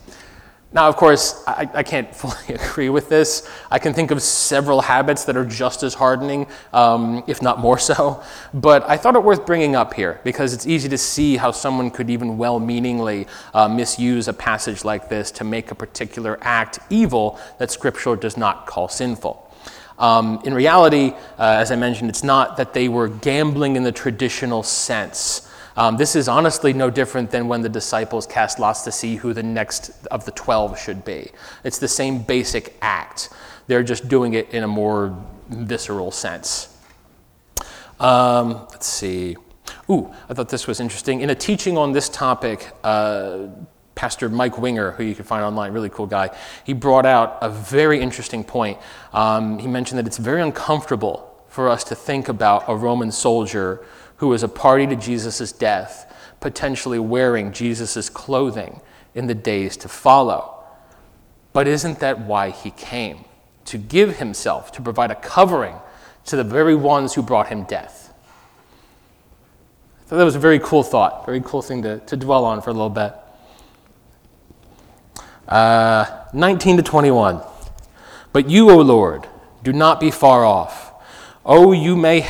Speaker 2: Now, of course, I, I, can't *laughs* fully agree with this. I can think of several habits that are just as hardening, um, if not more so. *laughs* But I thought it worth bringing up here because it's easy to see how someone could even well meaningly uh, misuse a passage like this to make a particular act evil that Scripture does not call sinful. Um, in reality, uh, as I mentioned, it's not that they were gambling in the traditional sense. Um, this is honestly no different than when the disciples cast lots to see who the next of the 12 should be. It's the same basic act. They're just doing it in a more visceral sense. Um, let's see. Ooh, I thought this was interesting. In a teaching on this topic, uh, Pastor Mike Winger, who you can find online, really cool guy, he brought out a very interesting point. Um, he mentioned that it's very uncomfortable for us to think about a Roman soldier who was a party to Jesus' death, potentially wearing Jesus' clothing in the days to follow. But isn't that why he came? To give himself, to provide a covering to the very ones who brought him death. So that was a very cool thought, very cool thing to, to dwell on for a little bit. Uh, 19 to 21. But you, O Lord, do not be far off. Oh, you may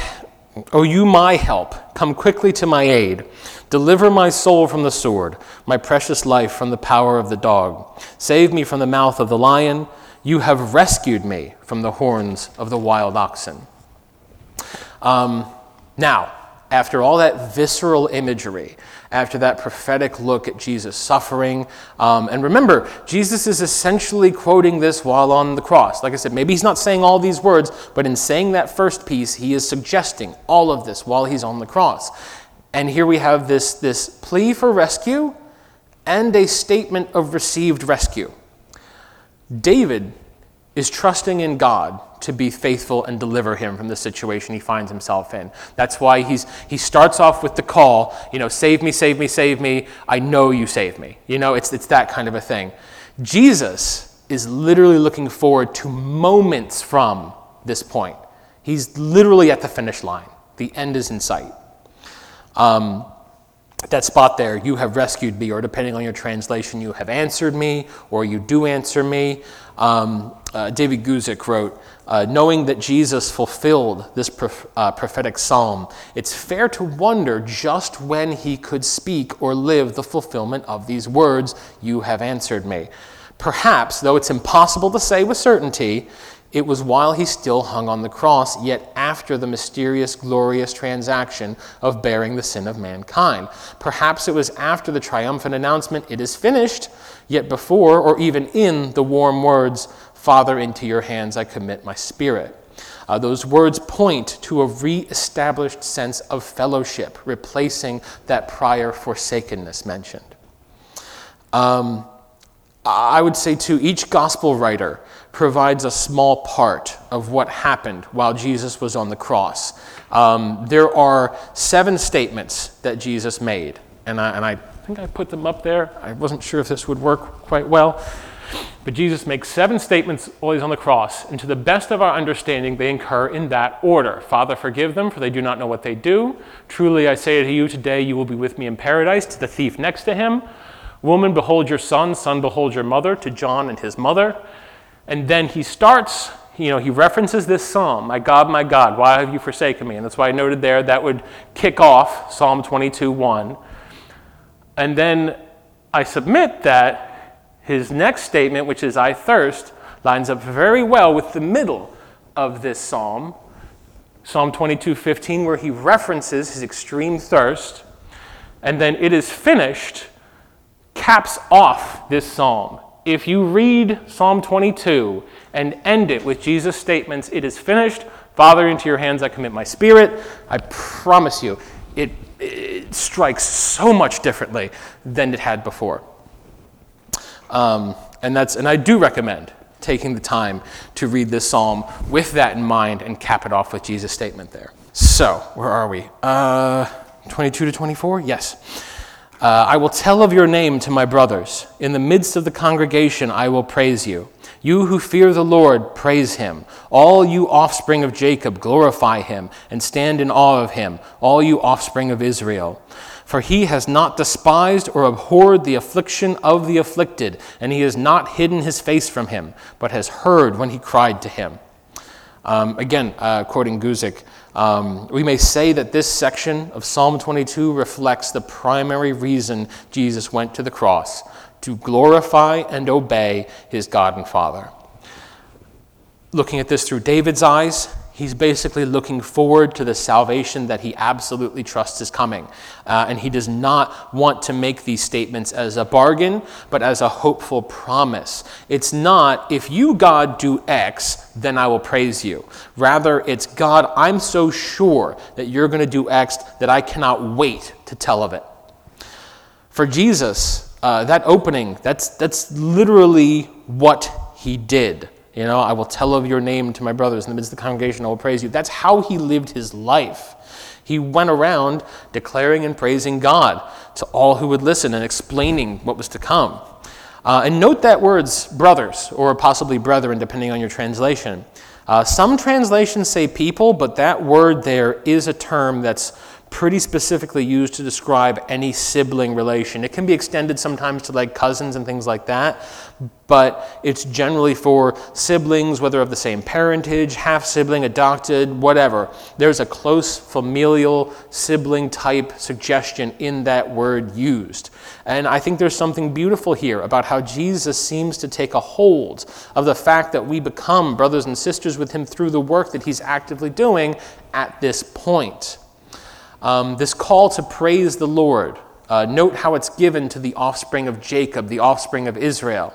Speaker 2: O oh, you, my help, come quickly to my aid. Deliver my soul from the sword, my precious life from the power of the dog. Save me from the mouth of the lion. You have rescued me from the horns of the wild oxen. Um, now, after all that visceral imagery, after that prophetic look at Jesus' suffering. Um, and remember, Jesus is essentially quoting this while on the cross. Like I said, maybe he's not saying all these words, but in saying that first piece, he is suggesting all of this while he's on the cross. And here we have this, this plea for rescue and a statement of received rescue. David is trusting in God to be faithful and deliver him from the situation he finds himself in. That's why he's, he starts off with the call, you know, save me, save me, save me. I know you save me. You know, it's, it's that kind of a thing. Jesus is literally looking forward to moments from this point. He's literally at the finish line. The end is in sight. Um, that spot there, you have rescued me, or depending on your translation, you have answered me, or you do answer me. Um, uh, David Guzik wrote, uh, knowing that Jesus fulfilled this prof- uh, prophetic psalm, it's fair to wonder just when he could speak or live the fulfillment of these words, You have answered me. Perhaps, though it's impossible to say with certainty, it was while he still hung on the cross, yet after the mysterious, glorious transaction of bearing the sin of mankind. Perhaps it was after the triumphant announcement, It is finished, yet before or even in the warm words, Father, into your hands I commit my spirit. Uh, those words point to a re-established sense of fellowship, replacing that prior forsakenness mentioned. Um, I would say, too, each gospel writer provides a small part of what happened while Jesus was on the cross. Um, there are seven statements that Jesus made, and I, and I think I put them up there. I wasn't sure if this would work quite well. But Jesus makes seven statements while he's on the cross, and to the best of our understanding, they occur in that order. Father, forgive them, for they do not know what they do. Truly, I say to you, today you will be with me in paradise. To the thief next to him, Woman, behold your son. Son, behold your mother. To John and his mother. And then he starts, you know, he references this psalm My God, my God, why have you forsaken me? And that's why I noted there that would kick off Psalm 22 1. And then I submit that his next statement, which is, I thirst, lines up very well with the middle of this psalm, Psalm 22:15, where he references his extreme thirst, and then it is finished, caps off this psalm. If you read Psalm 22 and end it with Jesus' statements, it is finished, Father, into your hands I commit my spirit, I promise you, it, it strikes so much differently than it had before. Um, and, that's, and I do recommend taking the time to read this psalm with that in mind and cap it off with Jesus' statement there. So, where are we? Uh, 22 to 24? Yes. Uh, I will tell of your name to my brothers. In the midst of the congregation, I will praise you. You who fear the Lord, praise him. All you offspring of Jacob, glorify him and stand in awe of him, all you offspring of Israel. For he has not despised or abhorred the affliction of the afflicted, and he has not hidden his face from him, but has heard when he cried to him. Um, again, uh, quoting Guzik, um, we may say that this section of Psalm 22 reflects the primary reason Jesus went to the cross to glorify and obey his God and Father. Looking at this through David's eyes, he's basically looking forward to the salvation that he absolutely trusts is coming. Uh, and he does not want to make these statements as a bargain, but as a hopeful promise. It's not, if you, God, do X, then I will praise you. Rather, it's, God, I'm so sure that you're going to do X that I cannot wait to tell of it. For Jesus, uh, that opening, that's, that's literally what he did. You know, I will tell of your name to my brothers in the midst of the congregation, I will praise you. That's how he lived his life. He went around declaring and praising God to all who would listen and explaining what was to come. Uh, and note that words brothers, or possibly brethren, depending on your translation. Uh, some translations say people, but that word there is a term that's pretty specifically used to describe any sibling relation. It can be extended sometimes to like cousins and things like that, but it's generally for siblings, whether of the same parentage, half sibling, adopted, whatever. There's a close familial sibling type suggestion in that word used. And I think there's something beautiful here about how Jesus seems to take a hold of the fact that we become brothers and sisters with him through the work that he's actively doing at this point. Um, this call to praise the Lord, uh, note how it's given to the offspring of Jacob, the offspring of Israel.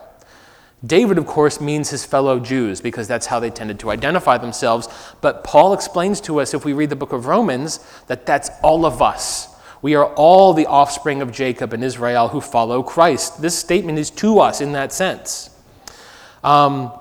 Speaker 2: David, of course, means his fellow Jews because that's how they tended to identify themselves. But Paul explains to us, if we read the book of Romans, that that's all of us. We are all the offspring of Jacob and Israel who follow Christ. This statement is to us in that sense. Um,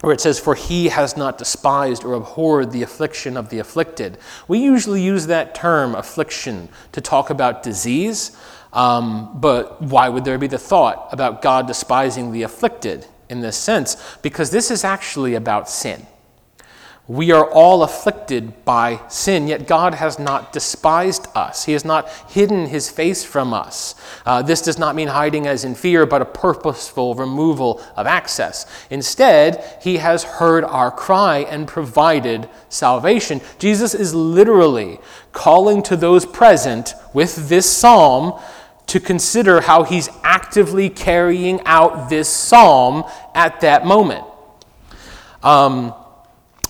Speaker 2: where it says, For he has not despised or abhorred the affliction of the afflicted. We usually use that term, affliction, to talk about disease, um, but why would there be the thought about God despising the afflicted in this sense? Because this is actually about sin. We are all afflicted by sin, yet God has not despised us. He has not hidden his face from us. Uh, this does not mean hiding as in fear, but a purposeful removal of access. Instead, he has heard our cry and provided salvation. Jesus is literally calling to those present with this psalm to consider how he's actively carrying out this psalm at that moment. Um,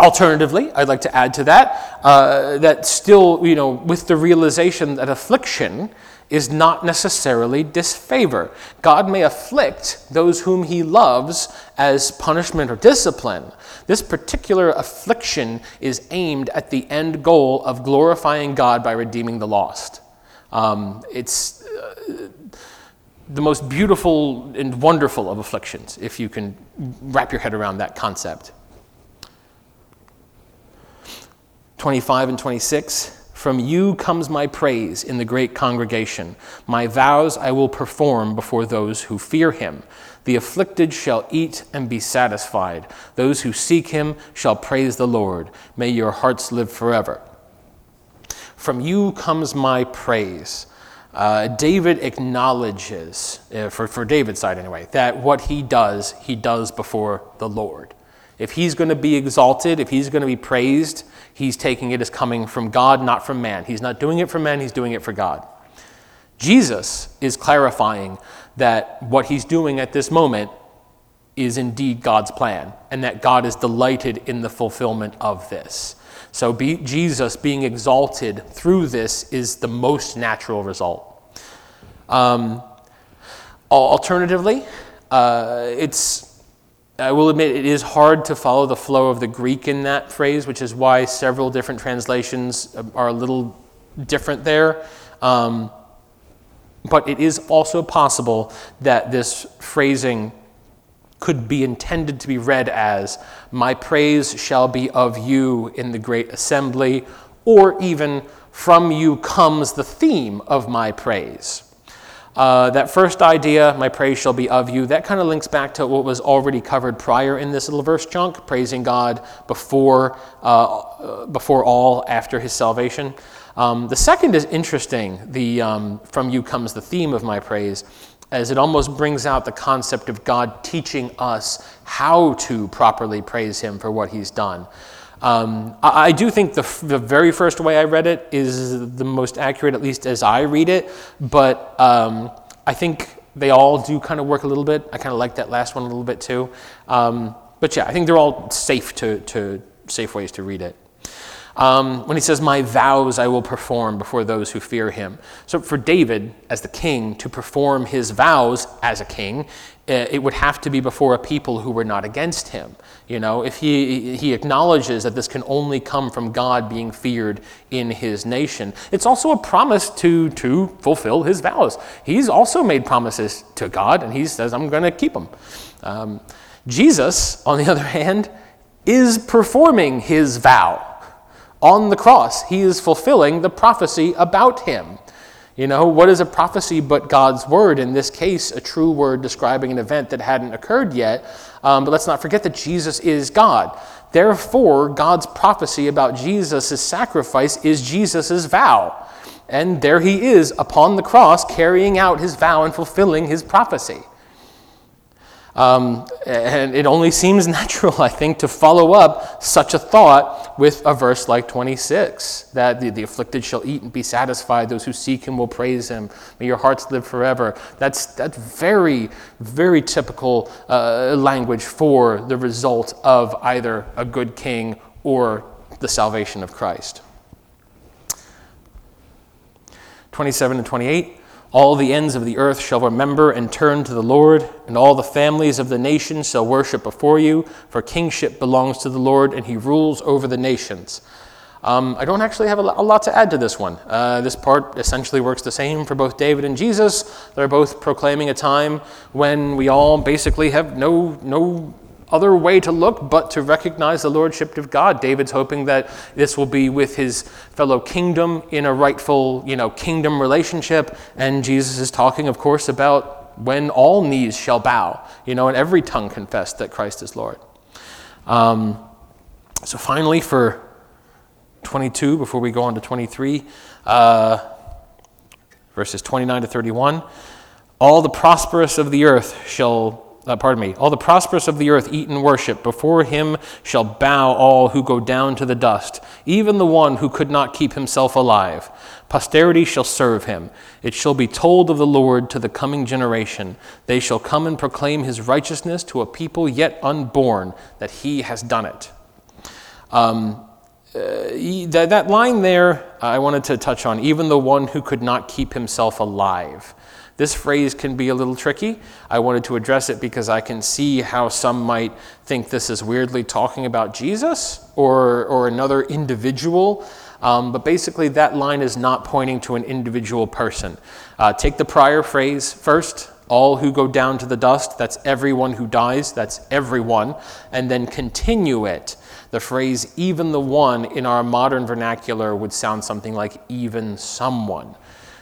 Speaker 2: Alternatively, I'd like to add to that uh, that still, you know, with the realization that affliction is not necessarily disfavor. God may afflict those whom he loves as punishment or discipline. This particular affliction is aimed at the end goal of glorifying God by redeeming the lost. Um, it's uh, the most beautiful and wonderful of afflictions, if you can wrap your head around that concept. 25 and 26. From you comes my praise in the great congregation. My vows I will perform before those who fear him. The afflicted shall eat and be satisfied. Those who seek him shall praise the Lord. May your hearts live forever. From you comes my praise. Uh, David acknowledges, uh, for, for David's side anyway, that what he does, he does before the Lord. If he's going to be exalted, if he's going to be praised, he's taking it as coming from God, not from man. He's not doing it for man, he's doing it for God. Jesus is clarifying that what he's doing at this moment is indeed God's plan, and that God is delighted in the fulfillment of this. So, be, Jesus being exalted through this is the most natural result. Um, alternatively, uh, it's I will admit it is hard to follow the flow of the Greek in that phrase, which is why several different translations are a little different there. Um, but it is also possible that this phrasing could be intended to be read as, My praise shall be of you in the great assembly, or even, From you comes the theme of my praise. Uh, that first idea, my praise shall be of you, that kind of links back to what was already covered prior in this little verse chunk, praising God before, uh, before all, after his salvation. Um, the second is interesting. The, um, from you comes the theme of my praise, as it almost brings out the concept of God teaching us how to properly praise him for what he's done. Um, I, I, do think the, the very first way I read it is the most accurate, at least as I read it, but um, I think they all do kind of work a little bit. I kind of like that last one a little bit too. Um, but yeah, I think they're all safe to, to safe ways to read it. Um, when he says, My vows I will perform before those who fear him. So, for David, as the king, to perform his vows as a king, uh, it would have to be before a people who were not against him. You know, if he, he acknowledges that this can only come from God being feared in his nation, it's also a promise to, to fulfill his vows. He's also made promises to God, and he says, I'm going to keep them. Um, Jesus, on the *laughs* other hand, is performing his vow on the cross. He is fulfilling the prophecy about him. You know, what is a prophecy but God's word? In this case, a true word describing an event that hadn't occurred yet. Um, but let's not forget that Jesus is God. Therefore, God's prophecy about Jesus' sacrifice is Jesus' vow. And there he is upon the cross carrying out his vow and fulfilling his prophecy. Um, and it only seems *laughs* natural, I think, to follow up such a thought with a verse like 26 that the, the afflicted shall eat and be satisfied, those who seek him will praise him, may your hearts live forever. That's, that's very, very typical uh, language for the result of either a good king or the salvation of Christ. 27 and 28. All the ends of the earth shall remember and turn to the Lord, and all the families of the nations shall worship before you, for kingship belongs to the Lord, and he rules over the nations. Um, I don't actually have a lot to add to this one. Uh, this part essentially works the same for both David and Jesus. They're both proclaiming a time when we all basically have no, no other way to look but to recognize the lordship of God. David's hoping that this will be with his fellow kingdom in a rightful, you know, kingdom relationship. And Jesus is talking, of course, about when all knees shall bow, you know, and every tongue confess that Christ is Lord. Um, so finally, for 22, before we go on to 23, uh, verses 29 to 31, all the prosperous of the earth shall uh, pardon me, all the prosperous of the earth eat and worship. Before him shall bow all who go down to the dust, even the one who could not keep himself alive. Posterity shall serve him. It shall be told of the Lord to the coming generation. They shall come and proclaim his righteousness to a people yet unborn, that he has done it. Um, uh, that, that line there, I wanted to touch on, even the one who could not keep himself alive. This phrase can be a little tricky. I wanted to address it because I can see how some might think this is weirdly talking about Jesus or, or another individual. Um, but basically, that line is not pointing to an individual person. Uh, take the prior phrase first all who go down to the dust, that's everyone who dies, that's everyone, and then continue it. The phrase even the one in our modern vernacular would sound something like even someone.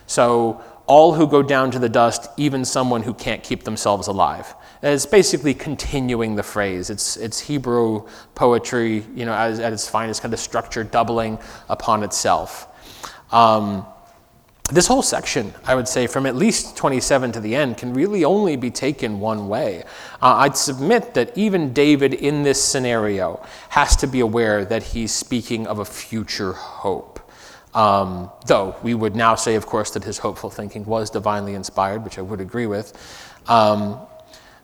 Speaker 2: So all who go down to the dust, even someone who can't keep themselves alive. And it's basically continuing the phrase. It's, it's Hebrew poetry, you know, at, at its finest, kind of structure doubling upon itself. Um, this whole section, I would say, from at least 27 to the end, can really only be taken one way. Uh, I'd submit that even David in this scenario has to be aware that he's speaking of a future hope. Um, though we would now say, of course, that his hopeful thinking was divinely inspired, which I would agree with. Um,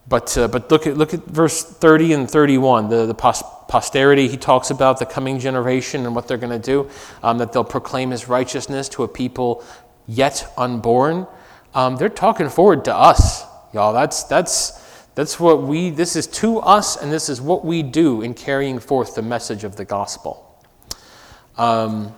Speaker 2: but, uh, but look, at, look at verse 30 and 31, the, the pos- posterity. He talks about the coming generation and what they're going to do, um, that they'll proclaim his righteousness to a people yet unborn. Um, they're talking forward to us, y'all. That's, that's, that's what we, this is to us, and this is what we do in carrying forth the message of the gospel. Um,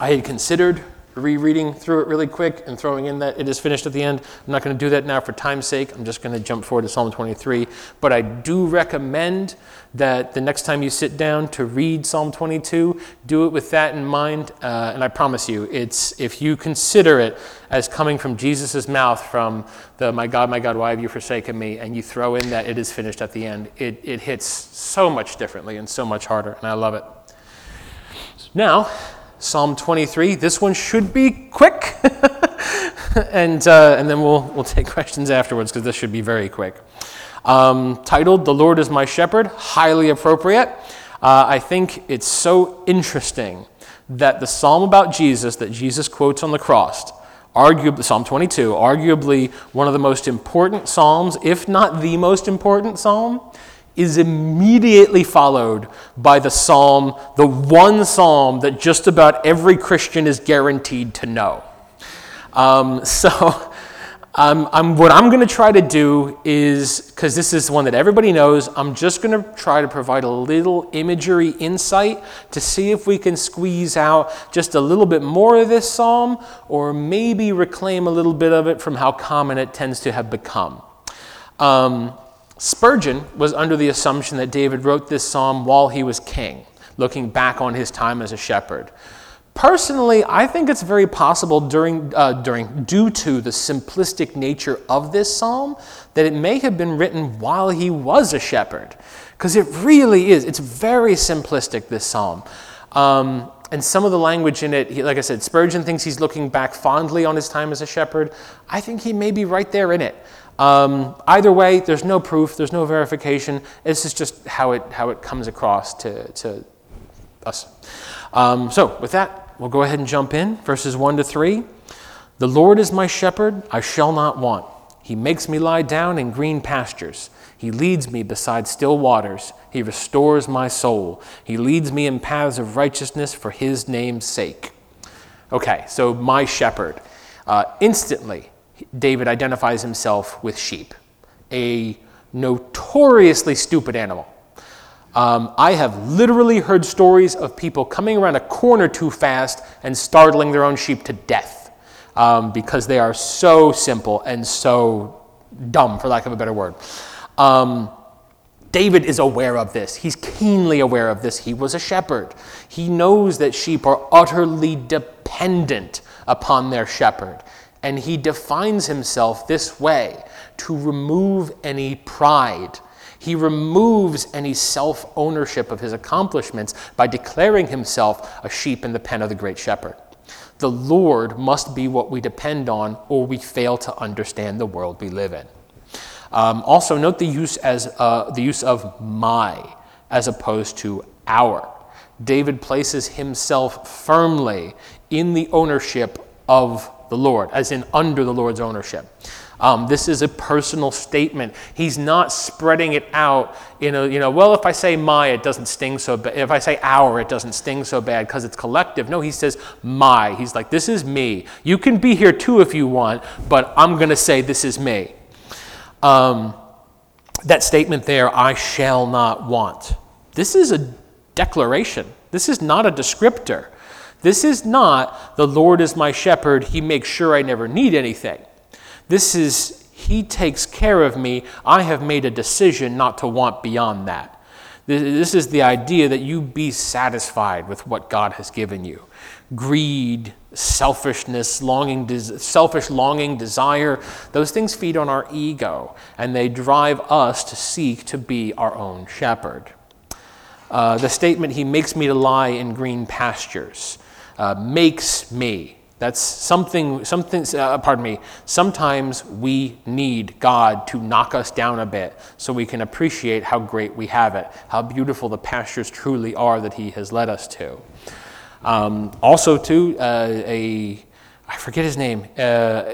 Speaker 2: I had considered rereading through it really quick and throwing in that it is finished at the end. I'm not going to do that now for time's sake. I'm just going to jump forward to Psalm 23. But I do recommend that the next time you sit down to read Psalm 22, do it with that in mind. Uh, and I promise you, it's if you consider it as coming from Jesus' mouth, from the "My God, my God, why have you forsaken me?" and you throw in that it is finished at the end, it, it hits so much differently and so much harder, and I love it. Now, Psalm 23. This one should be quick, *laughs* and uh, and then we'll we'll take *laughs* questions afterwards because this should be very quick. Um, titled "The Lord is My Shepherd," highly appropriate. Uh, I think it's so interesting that the psalm about Jesus that Jesus quotes on the cross, arguably Psalm 22, arguably one of the most important psalms, if not the most important psalm, is immediately followed by the psalm, the one psalm that just about every Christian is guaranteed to know. Um, *laughs* so, um, I'm, what I'm going to try to do is, because this is one that everybody knows, I'm just going to try to provide a little imagery insight to see if we can squeeze out just a little bit more of this psalm, or maybe reclaim a little bit of it from how common it tends to have become. Um, Spurgeon was under the assumption that David wrote this psalm while he was king, looking back on his time as a shepherd. Personally, I think it's very possible during, uh, during, due to the simplistic nature of this psalm that it may have been written while he was a shepherd. Because it really is, it's very simplistic, this psalm. Um, and some of the language in it, he, like I said, Spurgeon thinks he's looking back fondly on his time as a shepherd. I think he may be right there in it. Um, either way, there's no proof, there's no verification. This is just how it, how it comes across to, to us. Um, so, with that, we'll go ahead and jump in. Verses 1 to 3. The Lord is my shepherd, I shall not want. He makes me lie down in green pastures. He leads me beside still waters. He restores my soul. He leads me in paths of righteousness for his name's sake. Okay, so my shepherd. Uh, instantly, David identifies himself with sheep, a notoriously stupid animal. Um, I have literally heard stories of people coming around a corner too fast and startling their own sheep to death um, because they are so simple and so dumb, for lack of a better word. Um, David is aware of this. He's keenly aware of this. He was a shepherd. He knows that sheep are utterly dependent upon their shepherd. And he defines himself this way to remove any pride. He removes any self ownership of his accomplishments by declaring himself a sheep in the pen of the great shepherd. The Lord must be what we depend on, or we fail to understand the world we live in. Um, also, note the use, as, uh, the use of my as opposed to our. David places himself firmly in the ownership of the Lord, as in under the Lord's ownership. Um, this is a personal statement. He's not spreading it out in a, you know, well, if I say my, it doesn't sting so bad. If I say our, it doesn't sting so bad because it's collective. No, he says my. He's like, this is me. You can be here too if you want, but I'm going to say this is me. Um, that statement there, I shall not want. This is a declaration. This is not a descriptor. This is not the Lord is my shepherd, he makes sure I never need anything. This is he takes care of me. I have made a decision not to want beyond that. This is the idea that you be satisfied with what God has given you. Greed, selfishness, longing, selfish longing, desire, those things feed on our ego and they drive us to seek to be our own shepherd. Uh, the statement, He makes me to lie in green pastures uh, makes me. That's something, something uh, pardon me, sometimes we need God to knock us down a bit so we can appreciate how great we have it, how beautiful the pastures truly are that He has led us to. Um, also, too, uh, a, I forget his name, uh,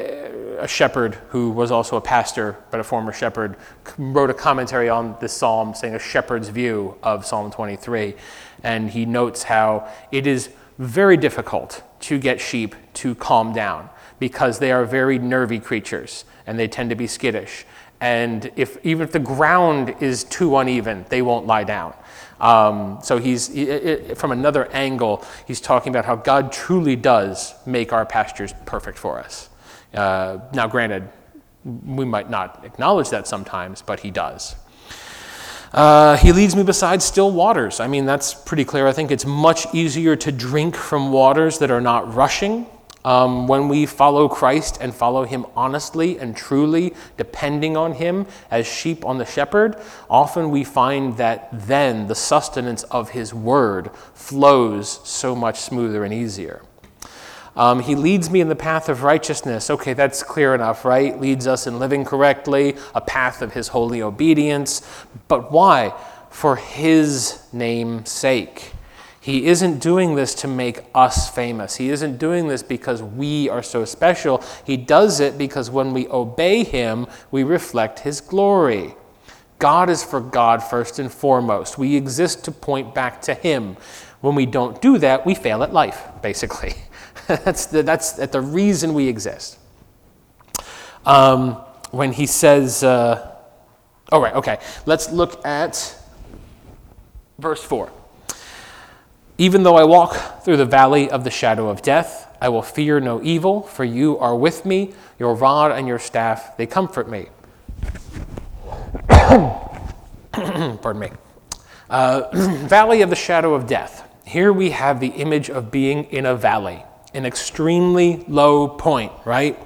Speaker 2: a shepherd who was also a pastor, but a former shepherd, wrote a commentary on this psalm saying a shepherd's view of Psalm 23. And he notes how it is very difficult to get sheep to calm down because they are very nervy creatures and they tend to be skittish. And if, even if the ground is too uneven, they won't lie down. Um, so he's, it, it, from another angle, he's talking about how God truly does make our pastures perfect for us. Uh, now, granted, we might not acknowledge that sometimes, but he does. Uh, he leads me beside still waters. I mean, that's pretty clear. I think it's much easier to drink from waters that are not rushing. Um, when we follow Christ and follow Him honestly and truly, depending on Him as sheep on the shepherd, often we find that then the sustenance of His word flows so much smoother and easier. Um, he leads me in the path of righteousness. Okay, that's clear enough, right? Leads us in living correctly, a path of his holy obedience. But why? For his name's sake. He isn't doing this to make us famous. He isn't doing this because we are so special. He does it because when we obey him, we reflect his glory. God is for God first and foremost. We exist to point back to him. When we don't do that, we fail at life, basically. *laughs* *laughs* that's, the, that's the reason we exist. Um, when he says, uh, oh, right, okay, let's look at verse 4. Even though I walk through the valley of the shadow of death, I will fear no evil, for you are with me. Your rod and your staff, they comfort me. *coughs* Pardon me. Uh, *clears throat* valley of the shadow of death. Here we have the image of being in a valley an extremely low point, right?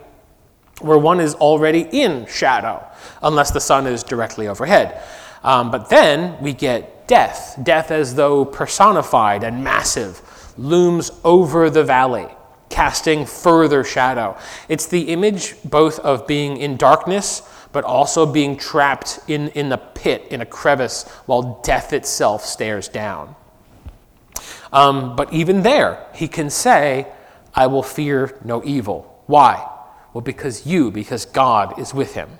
Speaker 2: Where one is already in shadow, unless the sun is directly overhead. Um, but then we get death, death as though personified and massive, looms over the valley, casting further shadow. It's the image both of being in darkness, but also being trapped in, in the pit, in a crevice, while death itself stares down. Um, but even there, he can say, I will fear no evil. Why? Well, because you, because God is with him.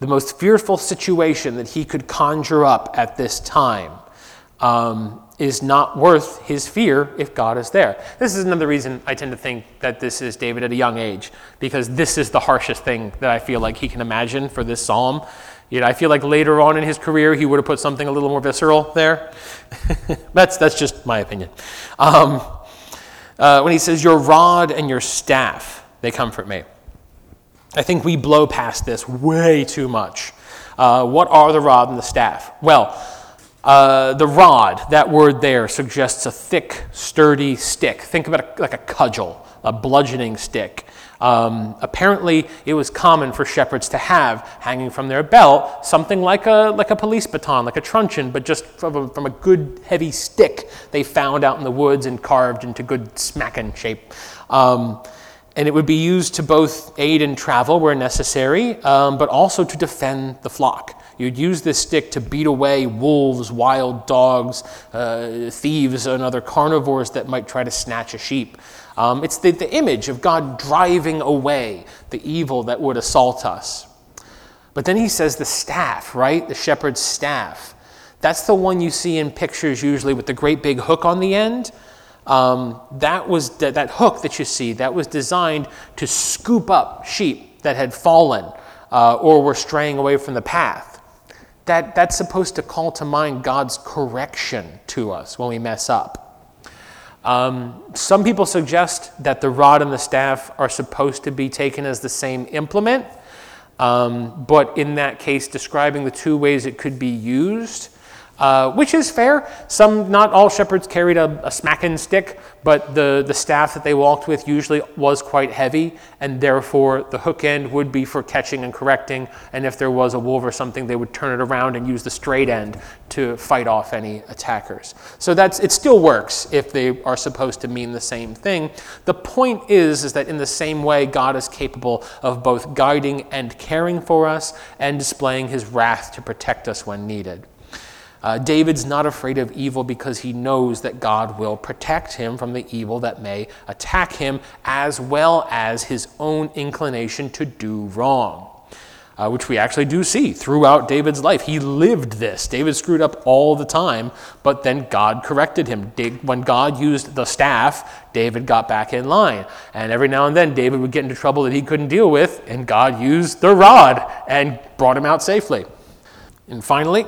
Speaker 2: The most fearful situation that he could conjure up at this time um, is not worth his fear if God is there. This is another reason I tend to think that this is David at a young age, because this is the harshest thing that I feel like he can imagine for this psalm. You know, I feel like later on in his career he would have put something a little more visceral there. *laughs* that's, that's just my opinion. Um, uh, when he says, Your rod and your staff, they comfort me. I think we blow past this way too much. Uh, what are the rod and the staff? Well, uh, the rod, that word there, suggests a thick, sturdy stick. Think about it like a cudgel, a bludgeoning stick. Um, apparently, it was common for shepherds to have hanging from their belt something like a, like a police baton, like a truncheon, but just from a, from a good heavy stick they found out in the woods and carved into good smacking shape. Um, and it would be used to both aid in travel where necessary, um, but also to defend the flock. You'd use this stick to beat away wolves, wild dogs, uh, thieves, and other carnivores that might try to snatch a sheep. Um, it's the, the image of God driving away the evil that would assault us. But then he says the staff, right? The shepherd's staff. That's the one you see in pictures usually with the great big hook on the end. Um, that was that, that hook that you see. That was designed to scoop up sheep that had fallen uh, or were straying away from the path. That, that's supposed to call to mind God's correction to us when we mess up. Um, some people suggest that the rod and the staff are supposed to be taken as the same implement, um, but in that case, describing the two ways it could be used uh, which is fair. Some, not all shepherds carried a, a smacking stick, but the, the staff that they walked with usually was quite heavy, and therefore the hook end would be for catching and correcting. And if there was a wolf or something, they would turn it around and use the straight end to fight off any attackers. So that's it. Still works if they are supposed to mean the same thing. The point is, is that in the same way, God is capable of both guiding and caring for us, and displaying His wrath to protect us when needed. Uh, David's not afraid of evil because he knows that God will protect him from the evil that may attack him, as well as his own inclination to do wrong. uh, which we actually do see throughout David's life. He lived this. David screwed up all the time, but then God corrected him. When God used the staff, David got back in line. And every now and then, David would get into trouble that he couldn't deal with, and God used the rod and brought him out safely. And finally,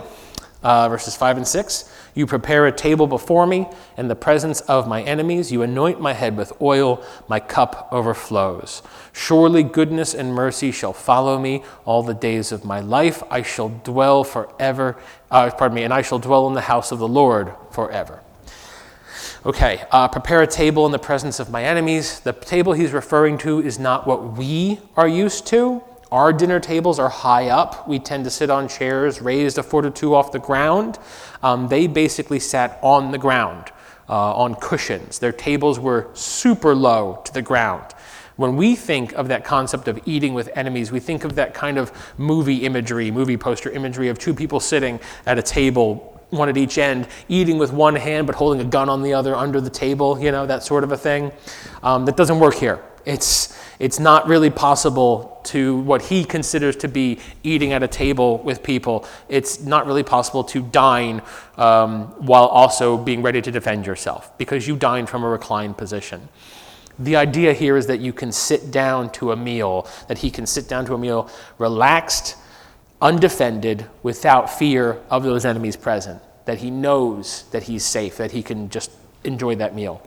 Speaker 2: uh, verses 5 and 6 You prepare a table before me in the presence of my enemies. You anoint my head with oil, my cup overflows. Surely goodness and mercy shall follow me all the days of my life. I shall dwell forever, uh, pardon me, and I shall dwell in the house of the Lord forever. Okay, uh, prepare a table in the presence of my enemies. The table he's referring to is not what we are used to. Our dinner tables are high up. We tend to sit on chairs raised a foot or two off the ground. Um, they basically sat on the ground, uh, on cushions. Their tables were super low to the ground. When we think of that concept of eating with enemies, we think of that kind of movie imagery, movie poster imagery of two people sitting at a table, one at each end, eating with one hand but holding a gun on the other under the table, you know, that sort of a thing. Um, that doesn't work here. It's, it's not really possible to what he considers to be eating at a table with people. It's not really possible to dine um, while also being ready to defend yourself because you dine from a reclined position. The idea here is that you can sit down to a meal, that he can sit down to a meal relaxed, undefended, without fear of those enemies present, that he knows that he's safe, that he can just enjoy that meal.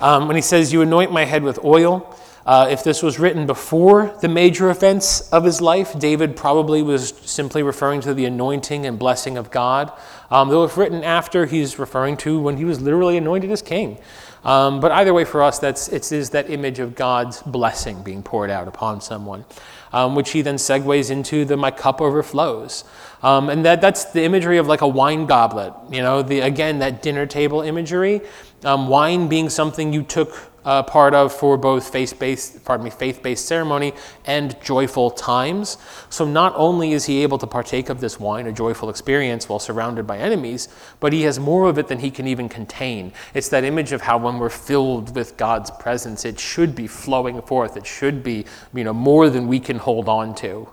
Speaker 2: Um, when he says, You anoint my head with oil, uh, if this was written before the major events of his life, David probably was simply referring to the anointing and blessing of God. Um, though if written after, he's referring to when he was literally anointed as king. Um, but either way, for us, that's it is that image of God's blessing being poured out upon someone, um, which he then segues into the "my cup overflows," um, and that that's the imagery of like a wine goblet. You know, the again that dinner table imagery, um, wine being something you took uh, part of for both faith-based, pardon me, faith-based ceremony and joyful times. So not only is he able to partake of this wine, a joyful experience, while surrounded by enemies, but he has more of it than he can even contain. It's that image of how when we're filled with God's presence, it should be flowing forth. It should be, you know, more than we can hold on to.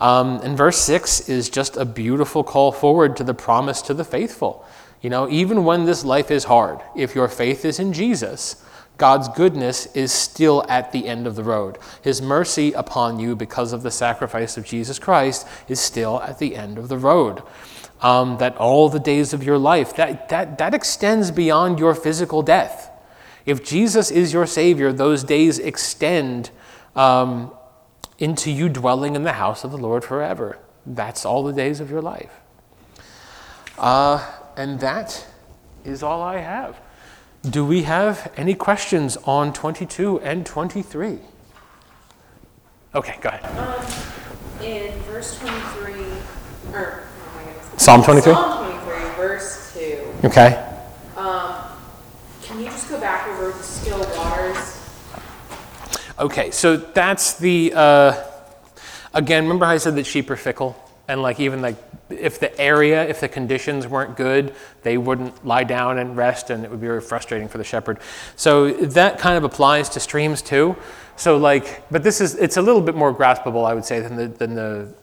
Speaker 2: Um, and verse six is just a beautiful call forward to the promise to the faithful. You know, even when this life is hard, if your faith is in Jesus, God's goodness is still at the end of the road. His mercy upon you because of the sacrifice of Jesus Christ is still at the end of the road. Um, that all the days of your life, that, that, that extends beyond your physical death. If Jesus is your Savior, those days extend um, into you dwelling in the house of the Lord forever. That's all the days of your life. Uh, and that is all I have. Do we have any questions on 22 and 23? Okay, go ahead.
Speaker 3: Um, in verse 23, or, oh my goodness.
Speaker 2: Psalm 23?
Speaker 3: Psalm 23, verse 2.
Speaker 2: Okay.
Speaker 3: Um, can you just go back over the still waters?
Speaker 2: Okay, so that's the, uh, again, remember how I said that sheep are fickle? And like even like if the area, if the conditions weren't good, they wouldn't lie down and rest, and it would be very frustrating for the shepherd. So that kind of applies to streams too. So like, but this is it's a little bit more graspable, I would say, than the than the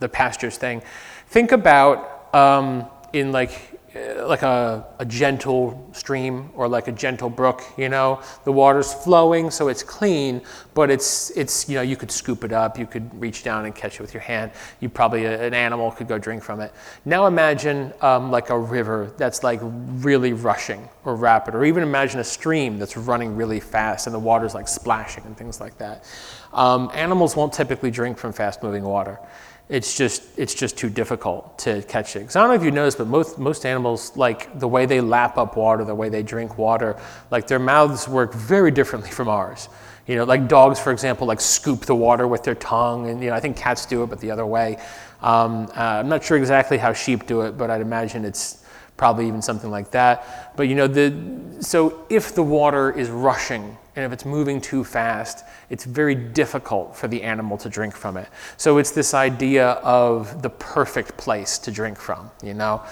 Speaker 2: the pastures thing. Think about um, in like like a, a gentle stream or like a gentle brook you know? The water's flowing so it's clean but it's it's you know you could scoop it up you could reach down and catch it with your hand. You probably an animal could go drink from it. Now imagine um, like a river that's like really rushing or rapid or even imagine a stream that's running really fast and the water's like splashing and things like that. Um, animals won't typically drink from fast moving water it's just it's just too difficult to catch it. Because I don't know if you noticed, but most most animals like the way they lap up water, the way they drink water, like their mouths work very differently from ours. You know, like dogs, for example, like scoop the water with their tongue, and you know I think cats do it, but the other way. Um, uh, I'm not sure exactly how sheep do it, but I'd imagine it's probably even something like that. But you know, the so if the water is rushing and if it's moving too fast, it's very difficult for the animal to drink from it. So it's this idea of the perfect place to drink from, you know?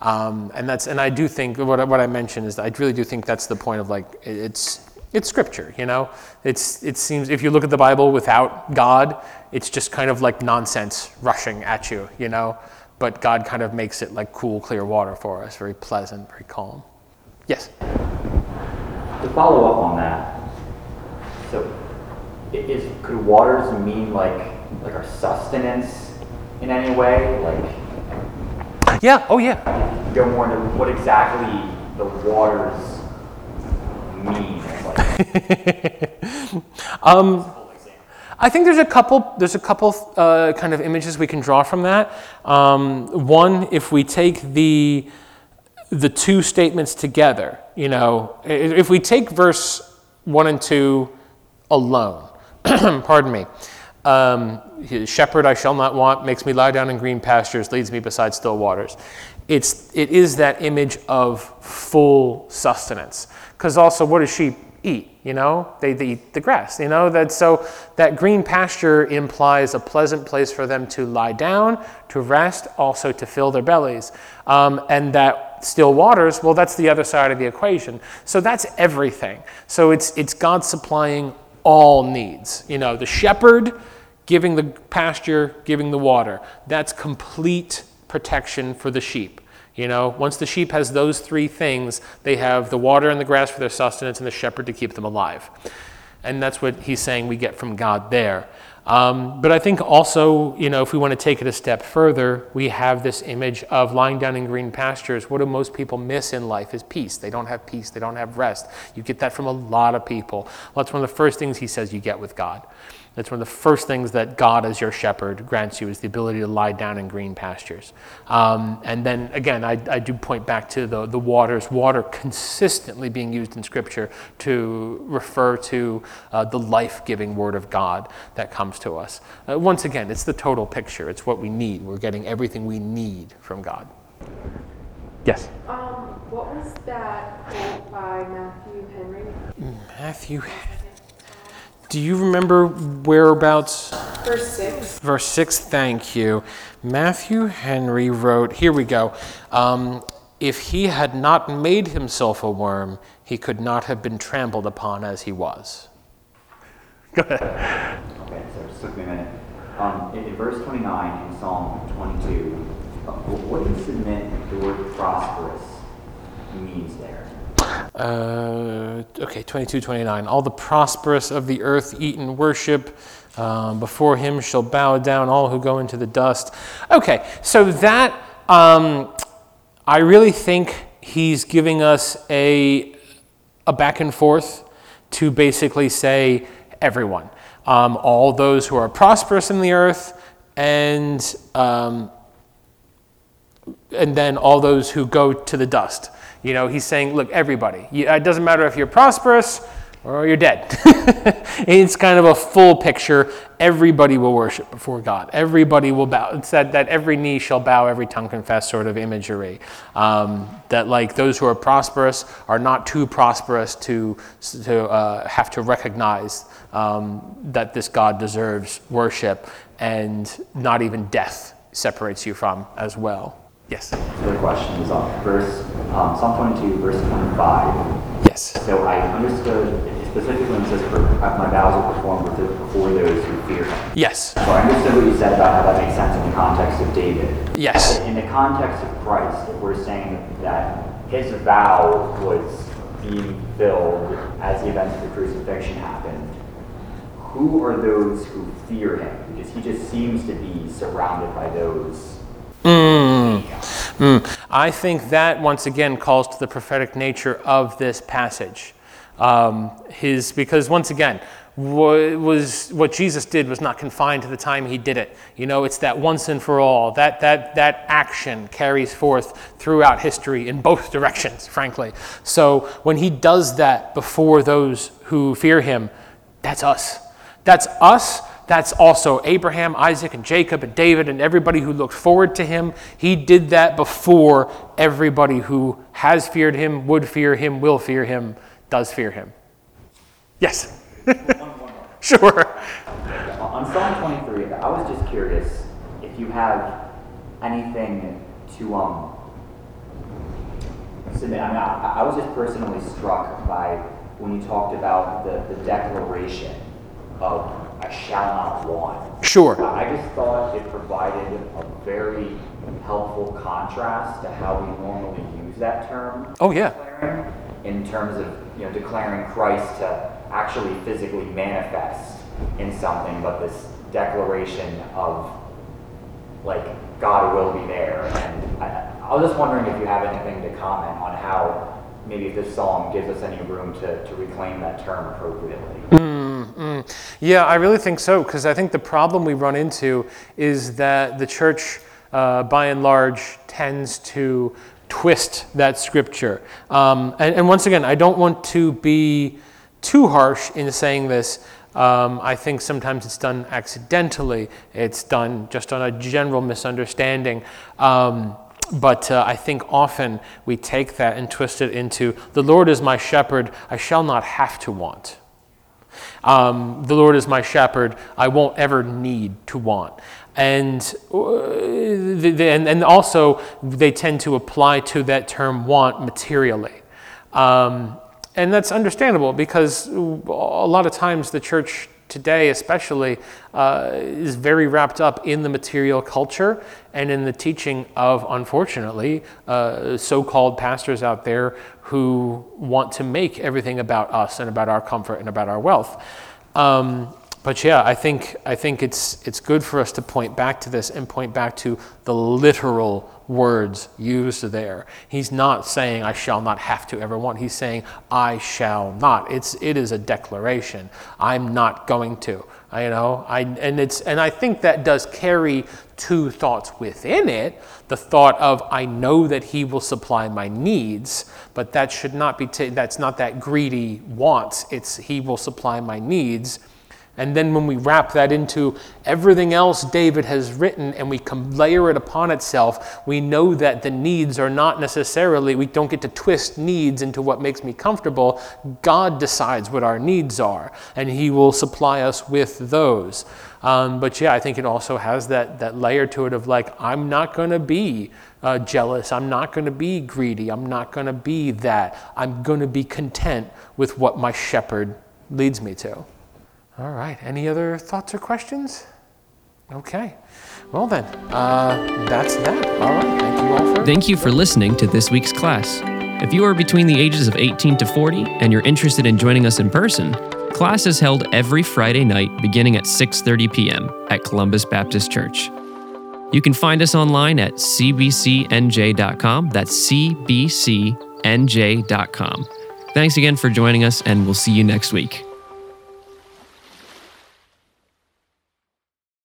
Speaker 2: Um, and that's and I do think what, what I mentioned is I really do think that's the point of like it's it's scripture, you know. It's it seems if you look at the Bible without God, it's just kind of like nonsense rushing at you, you know. But God kind of makes it like cool, clear water for us, very pleasant, very calm. Yes.
Speaker 4: To follow up on that, i- is could waters mean like like our sustenance in any way? Like
Speaker 2: Yeah. Oh yeah.
Speaker 4: go more into what exactly the waters mean? Like, *laughs*
Speaker 2: I think there's a couple. There's a couple uh, kind of images we can draw from that. Um, one, if we take the the two statements together, you know, if we take verse one and two alone, *clears throat* pardon me. Um, shepherd I shall not want, makes me lie down in green pastures, leads me beside still waters. It's, it is that image of full sustenance. Because also, what does sheep eat? You know, they, they eat the grass. You know, that so that green pasture implies a pleasant place for them to lie down, to rest, also to fill their bellies. Um, and that still waters, well, that's the other side of the equation. So that's everything. So it's it's God supplying all needs. You know, the shepherd giving the pasture, giving the water. That's complete protection for the sheep. You know, once the sheep has those three things, they have the water and the grass for their sustenance and the shepherd to keep them alive. And that's what he's saying we get from God there. Um, but I think also, you know, if we want to take it a step further, we have this image of lying down in green pastures. What do most people miss in life is peace. They don't have peace, they don't have rest. You get that from a lot of people. Well, that's one of the first things he says you get with God. That's one of the first things that God, as your shepherd, grants you is the ability to lie down in green pastures. Um, and then again, I, I do point back to the, the waters, water consistently being used in Scripture to refer to uh, the life giving Word of God that comes to us. Uh, once again, it's the total picture, it's what we need. We're getting everything we need from God. Yes.
Speaker 3: Um, what was that quote by Matthew Henry?
Speaker 2: Matthew, do you remember whereabouts?
Speaker 3: Verse six.
Speaker 2: Verse 6, thank you. Matthew Henry wrote, here we go. Um, if he had not made himself a worm, he could not have been trampled upon as he was. Go ahead.
Speaker 4: okay, so it just took me a minute. Um, in, in verse 29 in Psalm 22, uh, what do you submit the word prosperous means there?
Speaker 2: Uh, okay, 22, 29. All the prosperous of the earth eat and worship. Um, before him shall bow down all who go into the dust. Okay, so that, um, I really think he's giving us a, a back and forth to basically say everyone. Um, all those who are prosperous in the earth and um, and then all those who go to the dust. You know, he's saying, look, everybody. It doesn't matter if you're prosperous or you're dead. *laughs* it's kind of a full picture. Everybody will worship before God. Everybody will bow. It's that, that every knee shall bow, every tongue confess sort of imagery. Um, that like those who are prosperous are not too prosperous to, to uh, have to recognize um, that this God deserves worship and not even death separates you from as well. Yes.
Speaker 4: The question is on verse um, Psalm 22, verse 25.
Speaker 2: Yes.
Speaker 4: So I understood specifically when it says, "Per- "My vows are performed with it before those who fear Him."
Speaker 2: Yes.
Speaker 4: So I understood what you said about how that makes sense in the context of David.
Speaker 2: Yes.
Speaker 4: In the context of Christ, if we're saying that his vow was being filled as the events of the crucifixion happened, who are those who fear him? Because he just seems to be surrounded by those.
Speaker 2: Mm. I think that once again calls to the prophetic nature of this passage. Um, his because once again, what was what Jesus did was not confined to the time he did it. You know, it's that once and for all. That that that action carries forth throughout history in both *laughs* directions, frankly. So when he does that before those who fear him, that's us. That's us. That's also Abraham, Isaac, and Jacob, and David, and everybody who looked forward to him. He did that before everybody who has feared him, would fear him, will fear him, does fear him. Yes. *laughs* sure.
Speaker 4: On Psalm 23, I was just curious if you have anything to um submit. I mean, I, I was just personally struck by when you talked about the, the declaration of I shall not want.
Speaker 2: Sure.
Speaker 4: I just thought it provided a very helpful contrast to how we normally use that term.
Speaker 2: Oh, yeah.
Speaker 4: Declaring, in terms of you know declaring Christ to actually physically manifest in something, but this declaration of like God will be there. And I, I was just wondering if you have anything to comment on how maybe this psalm gives us any room to, to reclaim that term appropriately. Hmm.
Speaker 2: Yeah, I really think so, because I think the problem we run into is that the church, uh, by and large, tends to twist that scripture. Um, and, and once again, I don't want to be too harsh in saying this. Um, I think sometimes it's done accidentally, it's done just on a general misunderstanding. Um, but uh, I think often we take that and twist it into the Lord is my shepherd, I shall not have to want. Um, the Lord is my shepherd, I won't ever need to want. And, uh, and, and also, they tend to apply to that term want materially. Um, and that's understandable because a lot of times the church today, especially, uh, is very wrapped up in the material culture and in the teaching of, unfortunately, uh, so called pastors out there who want to make everything about us and about our comfort and about our wealth. Um, but yeah, I think, I think it's, it's good for us to point back to this and point back to the literal words used there. He's not saying, I shall not have to ever want. He's saying, I shall not. It's, it is a declaration. I'm not going to. I, you know, I, and, it's, and I think that does carry two thoughts within it. The thought of, I know that he will supply my needs, but that should not be, ta- that's not that greedy wants. It's he will supply my needs and then when we wrap that into everything else David has written and we layer it upon itself, we know that the needs are not necessarily, we don't get to twist needs into what makes me comfortable. God decides what our needs are, and He will supply us with those. Um, but yeah, I think it also has that, that layer to it of like, I'm not going to be uh, jealous. I'm not going to be greedy. I'm not going to be that. I'm going to be content with what my shepherd leads me to. All right. Any other thoughts or questions? Okay. Well, then, uh, that's that. All right. Thank you all for.
Speaker 1: Thank you for listening to this week's class. If you are between the ages of 18 to 40 and you're interested in joining us in person, class is held every Friday night beginning at 6:30 p.m. at Columbus Baptist Church. You can find us online at cbcnj.com. That's cbcnj.com. Thanks again for joining us and we'll see you next week.